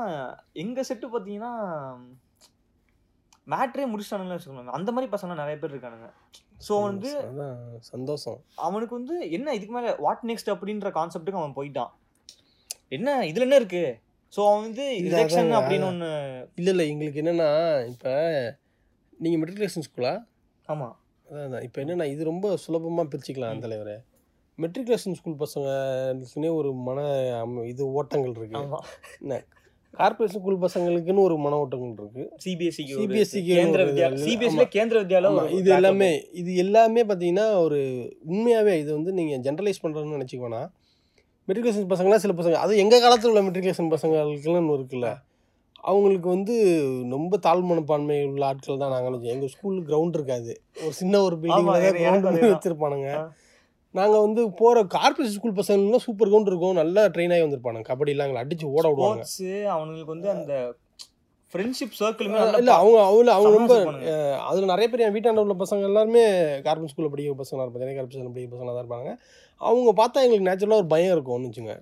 எங்கள் செட்டு பார்த்தீங்கன்னா மேட்ரே முடிச்சிட்டானுங்களே வச்சுக்கோங்க. அந்த மாதிரி பசங்க நிறைய பேர் இருக்கானுங்க. ஸோ வந்து சந்தோஷம். அவனுக்கு வந்து என்ன இதுக்கு மேலே வாட் நெக்ஸ்ட் அப்படின்ற கான்செப்ட்டுக்கு அவன் போயிட்டான். என்ன இதில் என்ன இருக்கு? ஸோ அவன் வந்து ரிஜெக்ஷன். அப்படின்னு ஒன்று இல்லை இல்லை எங்களுக்கு என்னென்னா இப்போ நீங்கள் மெட்ரிகுலேஷன் ஸ்கூலா ஆமாம் அதான் இப்போ என்னென்னா இது ரொம்ப சுலபமாக பிரிச்சுக்கலாம் ம். தலைவரே. மெட்ரிகுலேஷன் ஸ்கூல் பசங்களுக்குன்னே ஒரு மன அம- இது ஓட்டங்கள் இருக்கு. ஆமாம் கார்பரேஷன் ஸ்கூல் பசங்களுக்குன்னு ஒரு மன ஓட்டங்கள் இருக்கு. சிபிஎஸ்சி CBSE க்கு கேந்திர ஒரு வித்யா இது- சிபிஎஸ்சியில். கேந்திர வித்யாலயம் இது எல்லாமே இது எல்லாமே பார்த்தீங்கன்னா ஒரு உண்மையாகவே இது வந்து நீங்கள் ஜென்ரலைஸ் பண்ணுறதுன்னு நினச்சிக்கோனா மெட்ரிகுலேஷன் பசங்களாம் சில பசங்க அது எங்கள் காலத்தில் உள்ள மெட்ரிகுலேஷன் பசங்களுக்குலாம் இருக்குல்ல. அவங்களுக்கு வந்து ரொம்ப தாழ் மனப்பான்மை உள்ள ஆட்கள் தான் நாங்கள் எங்கள் ஸ்கூல் கிரவுண்ட் இருக்காது. ஒரு சின்ன ஒரு பில்டிங்கில். வச்சுருப்பானுங்க. நாங்கள் வந்து போகிற கார்பரேட் ஸ்கூல் பசங்களாம் சூப்பர் கிரவுண்ட் இருக்கும். நல்லா ட்ரெயின் ஆகி வந்திருப்பானுங்க. கபடிலாம் எங்களை அடிச்சு ஓட விடுவாங்க. ஸ்போர்ட்ஸ் அவனுங்களுக்கு வந்து அந்த ஃப்ரெண்ட்ஷிப் சர்க்கிளுமே இல்லை அவங்க அவங்க அவங்க ரொம்ப அதில் நிறைய பேர் என் வீட்டாண்ட உள்ள பசங்க எல்லாருமே கார்பன் ஸ்கூலில் படிக்கிற பசங்களாக இருப்பாங்க. சென்னை கார்பரேஷன் படிக்கிற பசங்களாக தான் இருப்பாங்க. அவங்க பார்த்தா எங்களுக்கு நேச்சுரலாக ஒரு பயம் இருக்கும்னு வச்சுங்க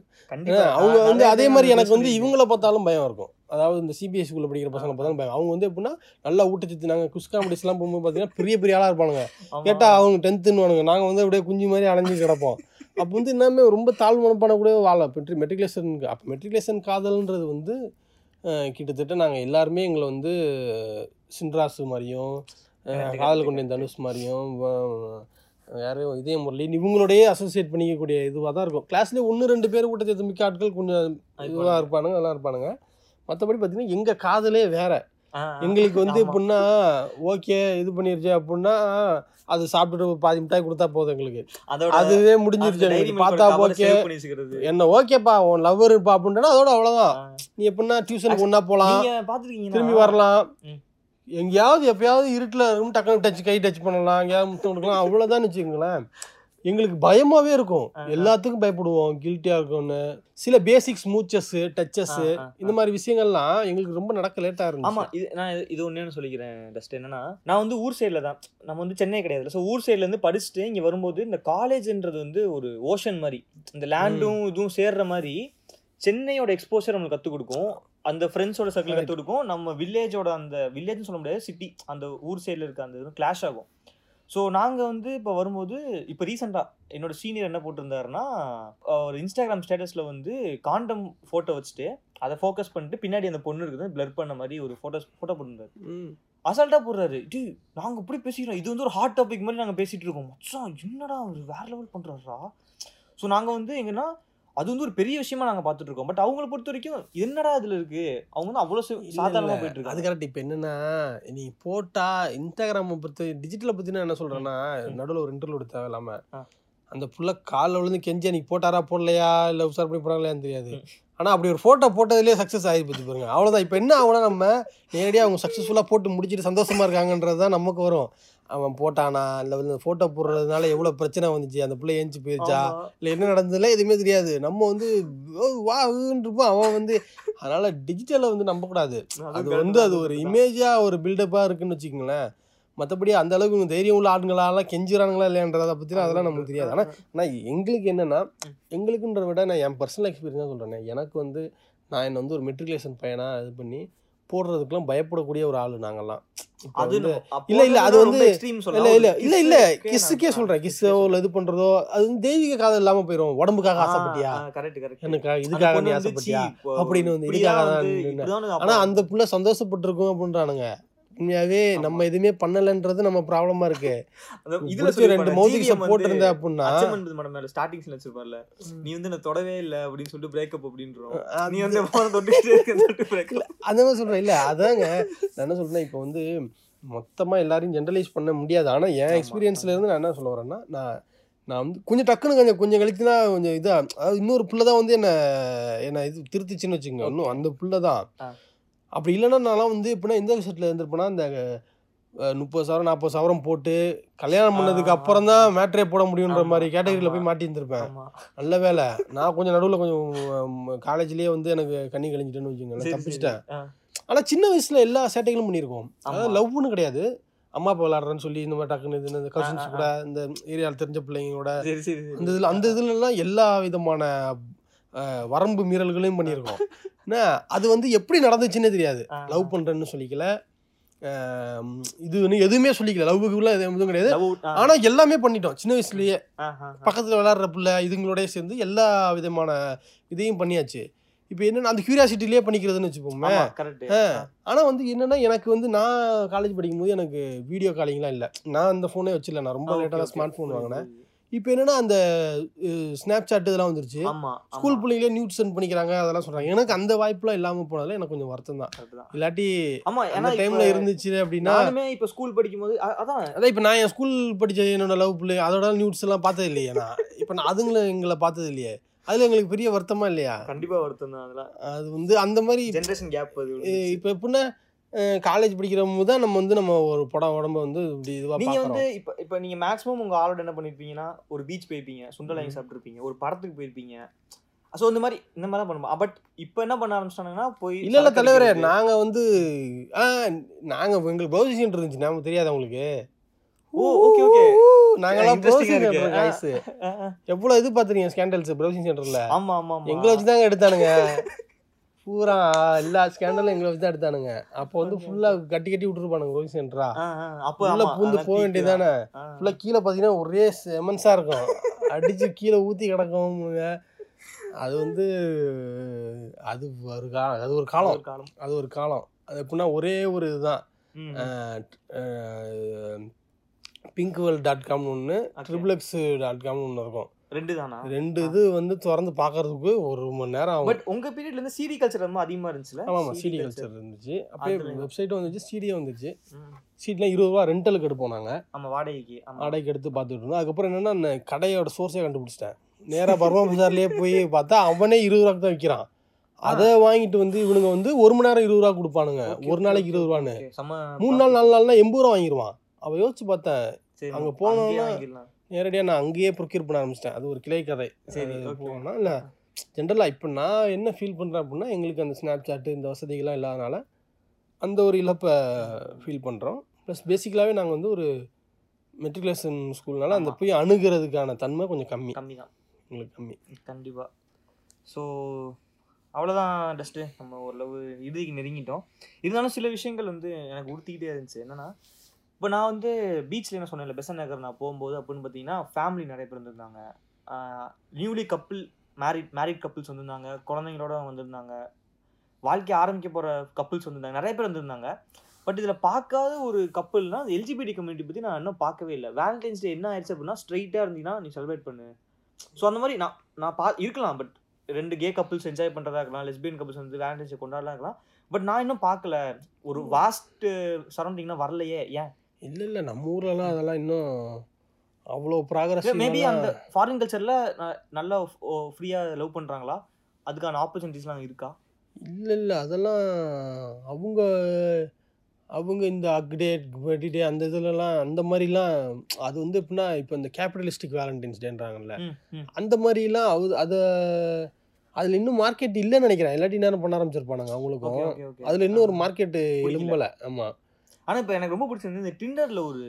அவங்க வந்து அதே மாதிரி எனக்கு வந்து இவங்கள பார்த்தாலும் பயம் இருக்கும். அதாவது இந்த சிபிஎஸ்சி ஸ்கூலில் படிக்கிற பசங்க பார்த்தாலும் பயம். அவங்க வந்து எப்படின்னா நல்லா ஊட்டச்சத்து நாங்கள் குஸ் காம்படிஸ்லாம் போகும்போது பார்த்தீங்கன்னா பெரிய பெரிய ஆளாக இருப்பானுங்க. கேட்டால் அவங்க டென்த்துன்னு நாங்கள் வந்து அப்படியே குஞ்சு மாதிரி அலைஞ்சு கிடப்போம். அப்போ வந்து இன்னமே ரொம்ப தாழ்வு மனப்பான வாழ மெட்ரி மெட்ரிகுலேஷனுக்கு அப்போ மெட்ரிகுலேஷன் காதல்ன்றது வந்து கிட்டத்தட்ட நாங்கள் எல்லாருமே எங்களை வந்து சின்ராசு மாதிரியும் காதல் கொண்டேன். தனுஷ் மாதிரியும் யாரையும் இதே முரளின்னு இவங்களோடயே அசோசியேட் பண்ணிக்கக்கூடிய இதுவாக தான் இருக்கும் கிளாஸ்லேயே ஒன்று ரெண்டு பேர் ஊட்டச்சத்து மிக்க ஆட்கள் கொஞ்சம் இதுவாக இருப்பானுங்க நல்லா இருப்பானுங்க மற்றபடி பார்த்தீங்கன்னா எங்கள் காதலே வேற. எங்களுக்கு வந்து. எப்படின்னா ஓகே இது பண்ணிருச்சு அப்படின்னா அது சாப்பிட்டுட்டு பாதி மிட்டாய் கொடுத்தா போதும் எங்களுக்கு. அதுவே முடிஞ்சிருச்சு பார்த்தா ஓகே. என்ன ஓகேப்பா உன் லவ்வர் இருப்பா அப்படின்னா அதோட அவ்வளோதான். நீ எப்படின்னா டியூஷனுக்கு ஒன்றா போகலாம் திரும்பி வரலாம். எங்கேயாவது எப்பயாவது இருட்டில் இருக்கும் டக்குனு டச் கை டச் பண்ணலாம். எங்கேயாவது முத்தம் கொடுக்கலாம். அவ்வளோதான் வச்சுக்கோங்களேன். எங்களுக்கு பயமாவே இருக்கும். எல்லாத்துக்கும் பயப்படுவோம். கில்ட்டியாக இருக்கும்னு சில பேசிக்ஸ் மூச்சஸ் டச்சஸ். இந்த மாதிரி விஷயங்கள்லாம் எங்களுக்கு ரொம்ப நடக்க லேட்டாக ஆமா இருந்துச்சு. இது நான் இது- ஒண்ணு சொல்லிக்கிறேன் டஸ்ட் என்னன்னா நான் வந்து ஊர் சைடுல தான். நம்ம வந்து சென்னை கிடையாது ஸோ ஊர் சைடுல இருந்து படிச்சுட்டு இங்க வரும்போது இந்த காலேஜ்ன்றது வந்து ஒரு ஓஷன் மாதிரி. இந்த லேண்டும் இதுவும் சேர்ற மாதிரி சென்னையோட எக்ஸ்போஷர் நம்மளுக்கு கற்றுக் கொடுக்கும். அந்த ஃப்ரெண்ட்ஸோட சர்க்கிள். கற்றுக் கொடுக்கும். நம்ம வில்லேஜோட அந்த வில்லேஜ்னு சொல்ல முடியாது சிட்டி அந்த ஊர் சைடில் இருக்க அந்த இது கிளாஷ் ஆகும். ஸோ நாங்கள் வந்து இப்போ வரும்போது இப்போ ரீசெண்டாக என்னோட சீனியர் என்ன போட்டிருந்தாருன்னா ஒரு இன்ஸ்டாகிராம் ஸ்டேட்டஸில் வந்து காண்டம் ஃபோட்டோ வச்சுட்டு அதை ஃபோக்கஸ் பண்ணிட்டு பின்னாடி அந்த பொண்ணு இருக்குது பிளர் பண்ண மாதிரி ஒரு ஃபோட்டோஸ் ஃபோட்டோ போட்டிருந்தாரு. அசால்ட்டாக போடுறாரு. டி நாங்கள் இப்படி பேசிக்கிறோம். இது வந்து ஒரு ஹாட் டாபிக் மாதிரி நாங்கள் பேசிகிட்டு இருக்கோம். மச்சான் என்னடா அவர் வேற லெவல் பண்ணுறாரா ஸோ நாங்கள் வந்து எங்கன்னா அது வந்து ஒரு பெரிய விஷயமா நாங்கள் பார்த்துட்டு இருக்கோம் பட் அவங்கள பொறுத்த வரைக்கும் என்னடா இதில் இருக்கு? அவங்க வந்து அவ்வளோ இல்ல, சாதாரணமாக இல்ல. போயிட்டு அது இருக்காங்க கரெக்ட் இப்போ என்னன்னா நீ போட்டா இன்ஸ்டாகிராமை பற்றி டிஜிட்டலை பற்றினா என்ன சொல்கிறேன்னா ம். நடுவில் ஒரு இன்டர்வியூ தேவையில்லாம ஆ. அந்த புள்ள காலில் விழுந்து கெஞ்சி நீ போட்டாரா போடலையா? இல்லை உசார் பண்ணி போடாங்களையான்னு தெரியாது. ஆனால் அப்படி ஒரு ஃபோட்டோ போட்டதுலேயே சக்ஸஸ் ஆகி போச்சு பாருங்க. அவ்வளோதான் இப்போ என்ன ஆகும்னா நம்ம நேரடியாக அவங்க சக்ஸஸ்ஃபுல்லாக போட்டு முடிச்சிட்டு சந்தோஷமா இருக்காங்கன்றது தான் நமக்கு வரும். அவன் போட்டானா? இல்லை வந்து ஃபோட்டோ போடுறதுனால எவ்வளோ பிரச்சனை வந்துச்சு? அந்த பிள்ளை ஏஞ்சி போயிருச்சா. இல்லை என்ன நடந்ததுல எதுவுமே தெரியாது. நம்ம வந்து ஓ, வா இருப்போம் அவன் வந்து அதனால டிஜிட்டலை வந்து நம்பக்கூடாது. அது வந்து அது ஒரு. இமேஜாக ஒரு பில்டப்பாக இருக்குன்னு வச்சுக்கோங்களேன். மற்றபடி அந்த அளவுக்கு தைரியம் உள்ள ஆளுங்களாலாம் கெஞ்சுறாங்களா இல்லையான்றதை பற்றிலாம் அதெல்லாம் நமக்கு தெரியாது. ஆனால் ஆனால் எங்களுக்கு என்னென்னா. எங்களுக்குன்ற விட நான் என் பர்சனல் எக்ஸ்பீரியன்ஸ் தான் சொல்கிறேன் எனக்கு வந்து நான் என்ன வந்து ஒரு மெட்ரிகுலேஷன் பையனாக இது பண்ணி போடுறதுக்குலாம் பயப்படக்கூடிய ஒரு ஆள் நாங்கெல்லாம் அது இல்ல, இல்ல, அது வந்து- இல்ல. இல்ல இல்ல இல்ல கிஸ்ஸுக்கே சொல்றேன். கிஸ்ஸோ இல்லை இது பண்றதோ அது வந்து தெய்வீக காதல் இல்லாம போயிடும் உடம்புக்காக ஆசைப்பட்டியா? ஆ, correct, correct. எனக்கா அந்த இதுக்காக நீ ஆசைப்பட்டியா? அப்படின்னு வந்து இதுக்காக ஆனா அந்த புள்ள சந்தோஷப்பட்டிருக்கும் அப்படின்றானுங்க. உண்மையாவே நம்ம எதுவுமே பண்ணலன்றது நம்ம ப்ராப்ளமா இருக்கு. இதுல ரெண்டு வந்து போட்டிருந்த அப்படின்னா மடம் மேல ஸ்டார்டிங் சீன் வச்சிருப்பார்ல நீ வந்து நான் தொடவே இல்ல அப்படின்னு சொல்லிட்டு பிரேக்கப் அப்படின்றோம் நீ வந்து போன breakup. அந்த மாதிரி சொல்றேன். இல்ல அதாங்க நான் என்ன சொல்றேன் இப்போ வந்து மொத்தமா எல்லாரையும் ஜென்ரலைஸ் பண்ண முடியாது. ஆனா என் எக்ஸ்பீரியன்ஸ்ல இருந்து நான் என்ன சொல்ல வரேன்னா நான் நான் வந்து கொஞ்சம் டக்குன்னு கொஞ்சம் கொஞ்சம் கழித்து தான் கொஞ்சம் இதா அதாவது இன்னொரு புள்ள தான் வந்து என்ன என்ன இது திருத்துச்சுன்னு வச்சுங்க இன்னும் அந்த புள்ள தான். அப்படி இல்லைன்னா நான்லாம் வந்து எப்படின்னா எந்த விஷயத்துல இருந்திருப்பேன்னா இந்த முப்பது சவரம் நாற்பது சவரம் போட்டு கல்யாணம் பண்ணதுக்கு அப்புறம் தான் மேட்ரே போட முடியுன்ற மாதிரி கேட்டகரியில். போய் மாட்டி இருந்திருப்பேன். நல்ல வேலை நான் கொஞ்சம் நடுவில் கொஞ்சம் காலேஜ்லேயே வந்து எனக்கு கண்ணி கழிஞ்சிட்டேன்னு வச்சுக்கோங்களேன் தப்பிச்சிட்டேன். ஆனால் சின்ன வயசுல எல்லா சேட்டைகளும் பண்ணியிருக்கோம் அதாவது. லவ்னு கிடையாது அம்மா அப்பா விளாட்றேன்னு சொல்லி இந்த மாதிரி டக்குன்னு இது இந்த கசின்ஸ் கூட இந்த ஏரியாவில் தெரிஞ்ச பிள்ளைங்களோட. அந்த இதில் அந்த இதுலலாம் எல்லா விதமான வரம்பு மீறல்களையும் பண்ணியிருக்கோம். என்ன அது வந்து எப்படி நடந்துச்சுன்னே தெரியாது. லவ் பண்ணுறேன்னு சொல்லிக்கல. இது எதுவுமே சொல்லிக்கல. லவ்வுக்குள்ள எதுவும் கிடையாது. ஆனால் எல்லாமே பண்ணிட்டோம். சின்ன வயசுலயே. பக்கத்தில் விளாட்ற பிள்ளை இதுங்களோடய சேர்ந்து எல்லா விதமான இதையும் பண்ணியாச்சு. இப்போ என்னன்னா அந்த கியூரியாசிட்டிலேயே பண்ணிக்கிறதுன்னு வச்சுப்போமே. ஆனால் வந்து என்னன்னா எனக்கு வந்து நான் காலேஜ் படிக்கும்போது எனக்கு வீடியோ காலிங்லாம் இல்லை. நான் அந்த ஃபோனே வச்சில்ல நான் ரொம்ப லேட்டாக. ஸ்மார்ட் ஃபோன் வாங்கினேன். இப்போ என்னன்னா அந்த ஸ்னாப் சாட் இதெல்லாம் வந்துருச்சு. ஸ்கூல். பிள்ளைங்களே நியூட் சென்ட் பண்ணிக்கிறாங்க அதெல்லாம் சொல்கிறாங்க எனக்கு அந்த வாய்ப்புலாம் இல்லாமல் போனதில் எனக்கு கொஞ்சம் வருத்தம் தான். இல்லாட்டி ஆமா, ஏன்னா டைமில் இருந்துச்சு அப்படின்னா இப்ப ஸ்கூல் படிக்கும்போது அ- அதான். அதான் இப்போ நான் என் ஸ்கூல் படித்த என்னோட லவ் பிள்ளை அதோட நியூட்ஸ் எல்லாம் பார்த்தது இல்லையே நான். இப்போ நான் அதுங்களை எங்களை பார்த்தது இல்லையே. அதில் எங்களுக்கு பெரிய வருத்தமா இல்லையா? கண்டிப்பா வருத்தம் தான் அது வந்து அந்த மாதிரி ஜெனரேஷன் கேப் அது இப்போ எப்படின்னா காலேஜ் படிக்கிற போது தான் நம்ம வந்து நம்ம ஒரு படம் உடம்ப வந்து இப்படி இதுவாக நீங்க வந்து இப்ப இப்ப நீங்க மேக்ஸிமம் உங்க ஆளோட என்ன பண்ணிருப்பீங்கன்னா ஒரு பீச் போயிருப்பீங்க சுண்டல் வாங்கி சாப்பிட்டுருப்பீங்க ஒரு படத்துக்கு போயிருப்பீங்க. சோ இந்த மாதிரி இந்த மாதிரி தான் பண்ணுவோம்? பட் இப்போ என்ன பண்ண ஆரம்பிச்சிட்டாங்கன்னா போய் இல்லை இல்லை தலைவரே. நாங்கள் வந்து ஆ நாங்கள் எங்களுக்கு ப்ரௌசிங் சென்டர் இருந்துச்சு. நமக்கு தெரியாதா உங்களுக்கு? ஓ ஓகே ஓகே Interesting-ஆ ப்ரௌசிங். சென்டர் காய்ஸ் எவ்வளோ இது பார்த்துருக்கீங்க ஸ்கேண்டல்ஸ் ப்ரௌசிங் சென்டரில் ஆமா ஆமா ஆமா. எங்களை வச்சு தாங்க எடுத்தானுங்க. (laughs) பூரா எல்லா ஸ்கேண்டலும் எங்களை வச்சு தான் எடுத்தானுங்க. அப்போ வந்து ஃபுல்லாக கட்டி கட்டி விட்டுருப்பானுங்க ப்ரௌசிங் சென்டரா. அப்போ உள்ள பூந்து போக வேண்டியதானே. ஃபுல்லாக கீழே பார்த்தீங்கன்னா ஒரே செமன்ஸாக இருக்கும். அடிச்சு கீழே ஊற்றி கிடக்கும்ங்க. அது வந்து அது ஒரு காலம் அது ஒரு காலம். அது ஒரு காலம். அது எப்படின்னா ஒரே ஒரு இதுதான். ம், பிங்க்வெல் டாட் காம்னு ஒன்று. ட்ரிபிள் எக்ஸ் டாட் காம்னு ஒன்று இருக்கும். ரெண்டு தானா? ரெண்டு இது வந்து திறந்து பார்க்கறதுக்கு ஒரு மணி நேரம் ஆகும். பட் உங்க பீரியட்ல இருந்து சிடி கல்ச்சர் ரொம்ப அதிகமா இருந்துச்சுல? ஆமாம் ஆமாம் சிடி கல்ச்சர் இருந்துச்சு. அப்படியே. வெப்சைட்டும் வந்துச்சு சிடியும் வந்துச்சு. சீட்லாம் இருபது ரூபா ரெண்டலுக்கு எடுப்போம் நாங்கள் ஆமா வாடகைக்கு வாடகைக்கு எடுத்து பார்த்துட்டு இருந்தோம். அதுக்கப்புறம் என்னன்னா கடையோட சோர்ஸே கண்டுபிடிச்சிட்டேன். நேராக பர்மா பஜார்லேயே போய் பார்த்தா அவனே இருபது ரூபாய்க்கு தான் விற்கிறான் அதை வாங்கிட்டு வந்து இவனுங்க வந்து ஒரு மணி நேரம் இருபது ரூபா கொடுப்பானுங்க. ஒரு நாளைக்கு இருபது ரூபான்னு. மூணு நாள் நாலு நாள்னா எண்பது ரூபா வாங்கிடுவான் அவன் யோசிச்சு பார்த்தேன். அங்க போனோம்னா-. நேரடியாக நான் அங்கேயே ப்ரொக்யூர் பண்ண ஆரம்பிச்சிட்டேன். அது ஒரு கிளை கதை. சரி. போனா இல்லை ஜென்ரலாக இப்போ நான் என்ன ஃபீல் பண்ணுறேன் அப்படின்னா எங்களுக்கு அந்த ஸ்னாப் சாட்டு இந்த வசதிகள்லாம் இல்லாதனால அந்த ஒரு இழப்பை ஃபீல் பண்ணுறோம் ப்ளஸ் பேசிக்கலாகவே நாங்கள் வந்து ஒரு மெட்ரிகுலேஷன் ஸ்கூல்னால அந்த. போய் அணுகிறதுக்கான தன்மை கொஞ்சம் கம்மி. கம்மிதான். எங்களுக்கு கம்மி. கண்டிப்பா. ஸோ அவ்வளோதான் டஸ்ட்டு நம்ம ஓரளவு இறுதிக்கு நெருங்கிட்டோம். இருந்தாலும் சில விஷயங்கள் வந்து எனக்கு உறுத்திக்கிட்டே இருந்துச்சு. என்னன்னா இப்போ நான் வந்து பீச்சில் என்ன சொன்னேன்ல பெசன் நகர் நான் போகும்போது அப்படின்னு பார்த்தீங்கன்னா ஃபேமிலி நிறைய பேர் வந்திருந்தாங்க. Newly couple married married couples வந்திருந்தாங்க குழந்தைங்களோட வந்திருந்தாங்க. வாழ்க்கை ஆரம்பிக்க போகிற கப்பிள்ஸ் வந்திருந்தாங்க. நிறைய பேர் வந்திருந்தாங்க. பட் இதில் பார்க்காத ஒரு கப்பல்னா எல்ஜிபிடி கம்யூனிட்டி பற்றி நான் இன்னும் பார்க்கவே இல்லை. வேலண்டைன்ஸ் டே என்ன ஆயிடுச்சு அப்படின்னா ஸ்ட்ரைட்டாக இருந்தீங்கன்னா நீ செலிப்ரேட் பண்ணு. ஸோ அந்த மாதிரி நான் நான் பா இருக்கலாம் பட் ரெண்டு கே கப்பிள்ஸ் என்ஜாய் பண்ணுறதா இருக்கலாம் லெஸ்பியன் கப்பிள்ஸ் வந்து வேலண்டைன்ஸ் கொண்டாடலாம் இருக்கலாம். பட் நான் இன்னும் பார்க்கல. ஒரு வாஸ்ட் சரௌண்டிங்னா வரலையே ஏன்? இல்லை இல்லை. நம்ம ஊர்லலாம் அதெல்லாம் இன்னும் அவ்வளோ ப்ராக்ரஸ் மேபி அந்த ஃபாரின் கல்ச்சரில் நல்லா ஃப்ரீயாக லவ் பண்ணுறாங்களா அதுக்கான ஆப்பர்ச்சுனிட்டிஸ்லாம் இருக்கா? இல்லை இல்லை. அதெல்லாம் அவங்க அவங்க இந்த அக்டேட் பர்த்டே அந்த இதுலலாம் அந்த மாதிரிலாம் அது வந்து எப்படின்னா இப்போ இந்த கேபிட்டலிஸ்டிக் வேலண்டைன்ஸ் டேன்றாங்கல்ல. அந்த மாதிரிலாம் அது அதை அதில் இன்னும் மார்க்கெட் இல்லைன்னு நினைக்கிறேன். இல்லாட்டி நேரம் பண்ண ஆரம்பிச்சிருப்பானுங்க அவங்களுக்கும். அதில் இன்னும் ஒரு மார்க்கெட்டு. எழும்பலை. ஆமாம் ஆனால் இப்போ எனக்கு ரொம்ப பிடிச்சிருந்து இந்த டிண்டரில் ஒரு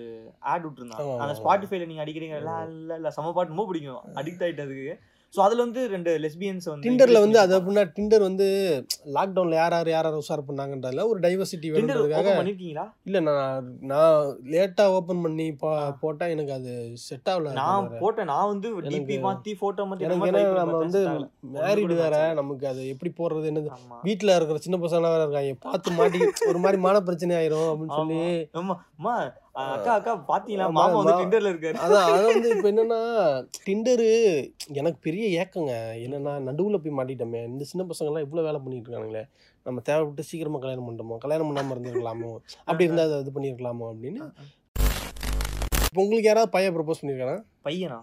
ஆட் விட்டுருந்தாங்க. அந்த. ஸ்பாட்டிஃபைல நீங்கள் அடிக்கிறீங்க இல்லை இல்லை இல்லை செம பாட்டு ரொம்ப பிடிக்கும். அடிக்ட் ஆகிட்டு அதுக்கு. ஸோ அதுல வந்து ரெண்டு லெஸ்பியன்ஸ் வந்து டிண்டர்ல வந்து அது. அப்படின்னா டிண்டர் வந்து லாக்டவுன்ல யார் யார் யார் யார் உஷார் பண்ணாங்கன்றதுல ஒரு டைவர்சிட்டி வேணுன்றதுக்காக பண்ணிருக்கீங்களா? இல்ல நான் நான் லேட்டா ஓபன் பண்ணி பா- ஆ. போட்டா எனக்கு அது செட் ஆகல நான். போட்டேன். நான் வந்து டிபி எனக்கு- மாத்தி போட்டோ மாத்தி எனக்கு நம்ம வந்து. மேரிடு வேற நமக்கு அது எப்படி போடுறது என்னது? வீட்ல இருக்கிற சின்ன பசங்க வேற இருக்காங்க. பார்த்து மாட்டி ஒரு மாதிரி மான பிரச்சனை ஆயிரும் அப்படின்னு சொல்லி ஆமா. அம்மா அக்கா அக்கா பாத்தீங்களா? மாமா வந்து மா- டிண்டர்ல இருக்காரு. அதான் அது வந்து இப்போ என்னன்னா டிண்டரு எனக்கு பெரிய ஏக்கங்க. என்னன்னா நடுவுல போய் மாட்டிட்டோமே. இந்த சின்ன பசங்கள்லாம் இவ்வளோ வேலை பண்ணிட்டு இருக்கானுங்களே. நம்ம தேவைப்பட்டு சீக்கிரமா கல்யாணம் பண்ணிட்டோமோ? கல்யாணம் பண்ணாம இருந்திருக்கலாமோ? அப்படி இருந்தா அதை இது பண்ணியிருக்கலாமோ அப்படின்னு. இப்போ உங்களுக்கு யாராவது பையன் ப்ரப்போஸ் பண்ணியிருக்கானா பையனா?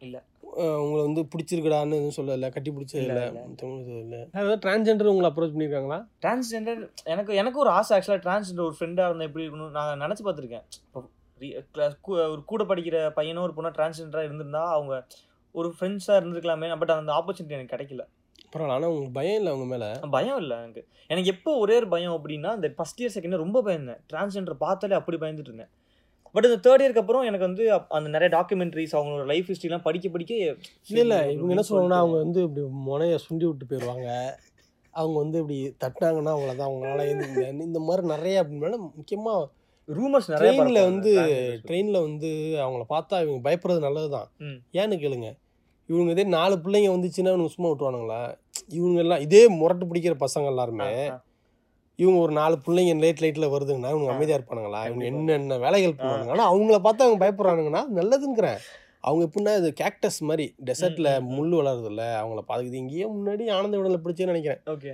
அஹ் உங்களை வந்து பிடிச்சிருக்கடான்னு எதுவும் சொல்லல கட்டி பிடிச்சது இல்ல, இல்லை இல்ல. இல்லை. ஏதாவது டிரான்ஸ்ஜெண்டர் உங்களை அப்ரோச் பண்ணியிருக்காங்களா டிரான்ஸ்ஜெண்டர் எனக்கு எனக்கு ஒரு ஆசை ஆக்சுவலாக டிரான்ஸ்ஜெண்டர் ஒரு ஃப்ரெண்டாக இருந்தால் எப்படி இருக்கணும்? நான் நினச்சி பார்த்துருக்கேன். ஒரு கூட படிக்கிற பையனோ ஒரு பொண்ணோ டிரான்ஸ்ஜெண்டராக இருந்திருந்தா அவங்க ஒரு ஃப்ரெண்ட்ஸாக இருந்திருக்கலாமே பட் அந்த ஆப்பர்ச்சுனிட்டி எனக்கு கிடைக்கல. பரவாயில்ல ஆனால் உங்களுக்கு பயம் இல்லை அவங்க மேலே? பயம் இல்லை எனக்கு. எனக்கு எப்போ ஒரே ஒரு பயம் அப்படின்னா இந்த ஃபஸ்ட் இயர் செகண்ட் ரொம்ப பயந்தேன். டிரான்ஸ்ஜெண்டர் பார்த்தாலே அப்படி பயந்துட்டு இருந்தேன். பட் இந்த தேர்ட் இயருக்கு அப்புறம் எனக்கு வந்து அந்த நிறைய டாக்குமெண்ட்ரிஸ் அவங்களோட லைஃப் ஹிஸ்ட்ரிலாம் படிக்க படிக்க இல்லை இல்லை இவங்க என்ன சொல்லுவாங்கன்னா அவங்க வந்து இப்படி முனைய சுண்டி விட்டு போயிடுவாங்க அவங்க வந்து இப்படி தட்டினாங்கன்னா அவ்வளோதான் அவங்களால எந்த இந்த- மாதிரி நிறைய அப்படின்னா முக்கியமாக ரூமர்ஸ் நிறைய ட்ரெயினில் வந்து. ட்ரெயினில் வந்து அவங்கள பார்த்தா இவங்க பயப்படுறது நல்லது தான். ஏன்னு கேளுங்க. இவங்க இதே நாலு பிள்ளைங்க வந்துச்சுன்னா இவனுங்க சும்மா விட்டுவானுங்களா இவங்க எல்லாம் இதே முரட்டு பிடிக்கிற பசங்க எல்லாருமே. இவங்க ஒரு நாலு பிள்ளைங்க லேட் லைட்டில் வருதுங்கன்னா இவங்க. அமைதியாக இருப்பானுங்களா இவங்க. என்னென்ன வேலைகள் பண்ணுவாங்க ஆனால் அவங்கள பார்த்து அவங்க பயப்படுறானுங்கன்னா நல்லதுங்கிறேன் அவங்க எப்படின்னா இது கேக்டஸ் மாதிரி டெசர்ட்டில். முள் வளருதுல்ல அவங்கள பார்த்துக்கிது இங்கேயே முன்னாடி ஆனந்த விடலை பிடிச்சேன்னு நினைக்கிறேன் ஓகே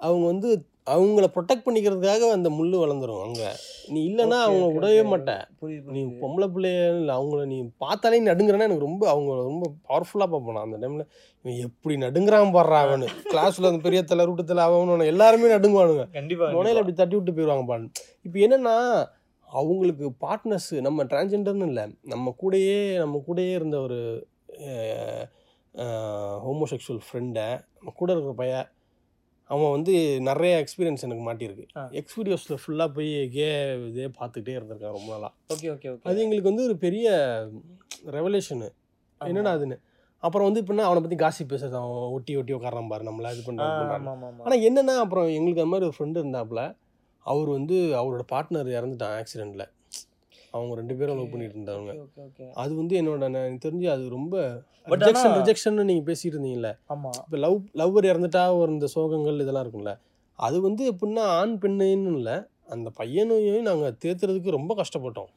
அவங்க வந்து அவங்கள ப்ரொடெக்ட் பண்ணிக்கிறதுக்காக அந்த முள் வளர்ந்துரும் அங்கே நீ இல்லைன்னா அவங்க விடவே okay. மாட்ட புரியுது நீ. பொம்பளை பிள்ளைய இல்லை அவங்கள நீ பார்த்தாலே நடுங்குறேன்னா எனக்கு ரொம்ப அவங்க ரொம்ப பவர்ஃபுல்லாக பார்ப்போம் நான் அந்த டைமில் இவன் எப்படி நடுங்குறான் பாடுறா அவனு கிளாஸில் அந்த பெரிய தலை ரூட்டு தலை அவனு எல்லாருமே நடுங்குவானுங்க கண்டிப்பா முனையில் கண்டிப்பா. அப்படி தட்டி விட்டு போயிடுவாங்க பாடு இப்போ என்னன்னா அவங்களுக்கு பார்ட்னர்ஸ் நம்ம டிரான்ஸ்ஜெண்டர்னு இல்லை நம்ம கூடயே நம்ம கூடயே இருந்த ஒரு ஹோமோசெக்ஷுவல் ஃப்ரெண்டை நம்ம கூட இருக்கிற பையன் அவன் வந்து நிறைய எக்ஸ்பீரியன்ஸ் எனக்கு மாட்டியிருக்கு. ஆ. எக்ஸ்பீரியன்ஸில் ஃபுல்லாக போய் கே இதே பார்த்துக்கிட்டே இருந்திருக்கான் ரொம்ப நாளாக ஓகே ஓகே ஓகே. அது எங்களுக்கு வந்து ஒரு பெரிய ரெவலேஷனு என்னடா அதுன்னு. அப்புறம் வந்து இப்படின்னா அவனை பற்றி காசி பேசுறது அவன் ஒட்டி ஒட்டி உட்காரான் பாரு நம்மள இது பண்ணுறான் ஆனால் என்னன்னா அப்புறம் எங்களுக்கு அந்த மாதிரி ஒரு ஃப்ரெண்டு இருந்தாப்புல அவர் வந்து அவரோட பார்ட்னர் இறந்துட்டான் ஆக்சிடெண்ட்டில் அவங்க ரெண்டு பேரும் லவ் பண்ணிட்டு ஓகே அது வந்து என்னோட எனக்கு தெரிஞ்சு அது ரொம்ப ரிஜெக்ஷன் ரிஜெக்ஷன் நீங்கள் பேசிட்டு இருந்தீங்கல்ல. இப்போ லவ் லவ்வர் இறந்துட்டா ஒரு இந்த சோகங்கள் இதெல்லாம் இருக்கும்ல. அது வந்து எப்படின்னா ஆண் பெண்ணுன்னு இல்லை அந்த பையனையும் நாங்கள் தேத்துறதுக்கு ரொம்ப கஷ்டப்பட்டோம்.